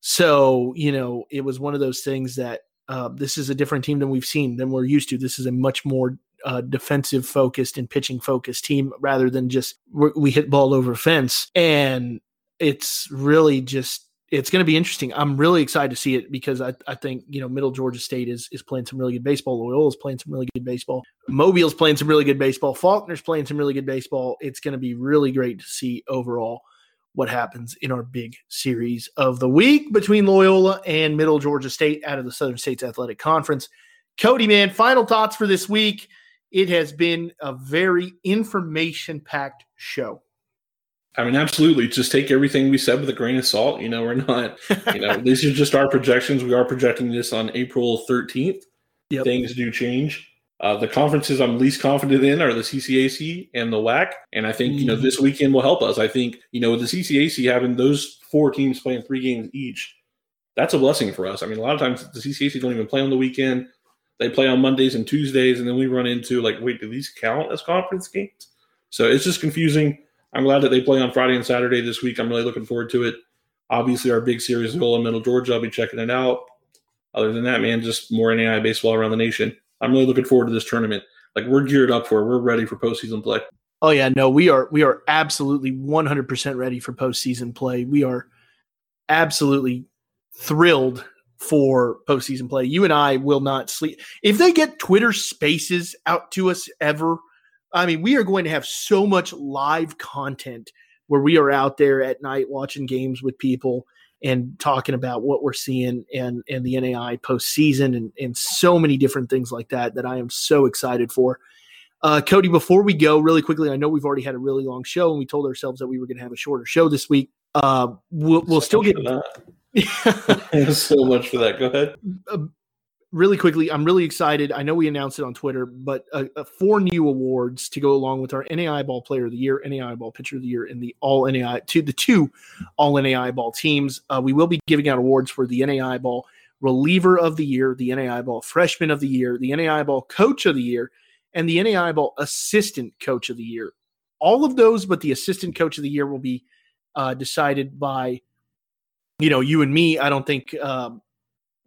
So you know, it was one of those things that uh, this is a different team than we've seen than we're used to. This is a much more uh, defensive focused and pitching focused team rather than just we hit ball over fence. And it's really just it's going to be interesting. I'm really excited to see it because I, I think you know Middle Georgia State is is playing some really good baseball. Loyola is playing some really good baseball. Mobile's playing some really good baseball. Faulkner's playing some really good baseball. It's going to be really great to see overall what happens in our big series of the week between Loyola and Middle Georgia State out of the Southern States Athletic Conference. Cody, man, final thoughts for this week. It has been a very information packed show. I mean, absolutely. Just take everything we said with a grain of salt. You know, we're not, you know, these are just our projections. We are projecting this on April 13th. Yep. Things do change. Uh, the conferences I'm least confident in are the CCAC and the WAC. And I think, you know, this weekend will help us. I think, you know, with the CCAC having those four teams playing three games each, that's a blessing for us. I mean, a lot of times the CCAC don't even play on the weekend. They play on Mondays and Tuesdays. And then we run into like, wait, do these count as conference games? So it's just confusing. I'm glad that they play on Friday and Saturday this week. I'm really looking forward to it. Obviously, our big series of Ola Middle Georgia. I'll be checking it out. Other than that, man, just more NAI baseball around the nation. I'm really looking forward to this tournament. Like we're geared up for it. We're ready for postseason play. Oh yeah, no, we are we are absolutely 100% ready for postseason play. We are absolutely thrilled for postseason play. You and I will not sleep. If they get Twitter spaces out to us ever, I mean, we are going to have so much live content where we are out there at night watching games with people and talking about what we're seeing and and the NAI postseason and and so many different things like that that I am so excited for. Uh, Cody, before we go, really quickly, I know we've already had a really long show, and we told ourselves that we were going to have a shorter show this week. Uh, we'll, we'll still get so much for that. Go ahead. Uh, really quickly, I'm really excited. I know we announced it on Twitter, but uh, uh, four new awards to go along with our NAI Ball Player of the Year, NAI Ball Pitcher of the Year, and the All NAI to the two All NAI Ball teams. Uh, we will be giving out awards for the NAI Ball Reliever of the Year, the NAI Ball Freshman of the Year, the NAI Ball Coach of the Year, and the NAI Ball Assistant Coach of the Year. All of those, but the Assistant Coach of the Year will be uh, decided by, you know, you and me. I don't think um,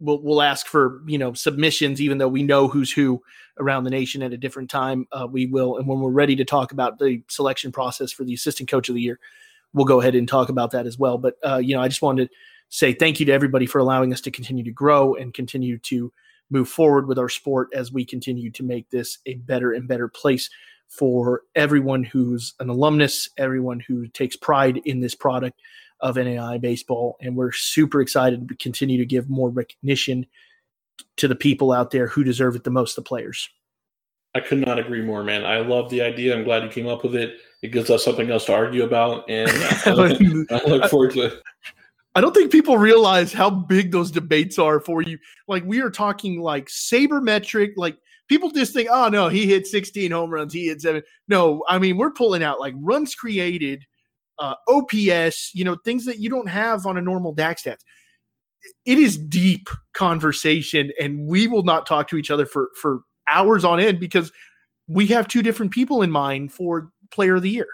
we'll we'll ask for you know submissions, even though we know who's who around the nation at a different time. Uh, we will, and when we're ready to talk about the selection process for the Assistant Coach of the Year, we'll go ahead and talk about that as well. But uh, you know, I just wanted to say thank you to everybody for allowing us to continue to grow and continue to move forward with our sport as we continue to make this a better and better place for everyone who's an alumnus, everyone who takes pride in this product of NAI baseball. And we're super excited to continue to give more recognition to the people out there who deserve it the most, the players. I could not agree more, man. I love the idea. I'm glad you came up with it. It gives us something else to argue about, and I look forward to it. I don't think people realize how big those debates are for you. Like we are talking like sabermetric, like people just think, oh no, he hit 16 home runs, he hit seven. No, I mean we're pulling out like runs created, uh, OPS, you know, things that you don't have on a normal DakStats. It is deep conversation, and we will not talk to each other for for hours on end because we have two different people in mind for Player of the Year.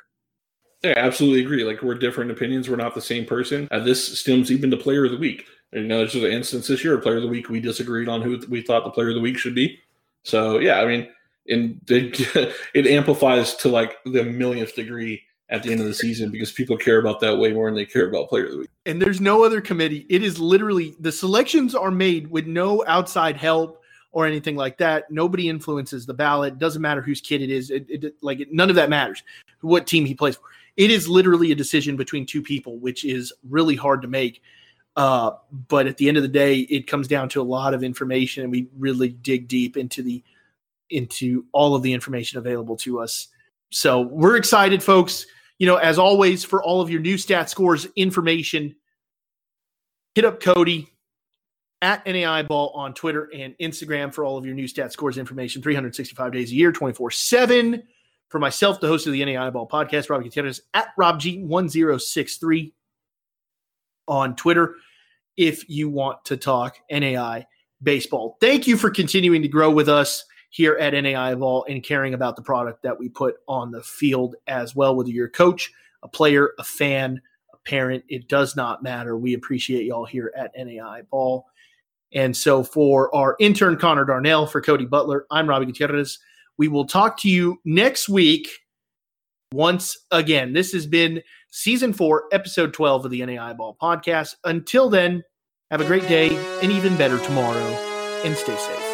Yeah, absolutely agree. Like we're different opinions. We're not the same person. And this stems even to player of the week. You know, there's an instance this year, player of the week, we disagreed on who we thought the player of the week should be. So yeah, I mean, and it, it amplifies to like the millionth degree at the end of the season because people care about that way more than they care about player of the week. And there's no other committee. It is literally the selections are made with no outside help or anything like that. Nobody influences the ballot. Doesn't matter whose kid it is. It, it like none of that matters. What team he plays for it is literally a decision between two people, which is really hard to make. Uh, but at the end of the day, it comes down to a lot of information, and we really dig deep into the into all of the information available to us. So we're excited, folks. You know, as always, for all of your new stat scores information, hit up Cody at NAI Ball on Twitter and Instagram for all of your new stat scores information 365 days a year, 24 7. For myself, the host of the NAI Ball podcast, Rob Gutierrez at RobG1063 on Twitter if you want to talk NAI baseball. Thank you for continuing to grow with us here at NAI Ball and caring about the product that we put on the field as well, whether you're a coach, a player, a fan, a parent, it does not matter. We appreciate y'all here at NAI Ball. And so for our intern, Connor Darnell, for Cody Butler, I'm Robbie Gutierrez. We will talk to you next week once again. This has been season four, episode 12 of the NAI Ball podcast. Until then, have a great day and even better tomorrow and stay safe.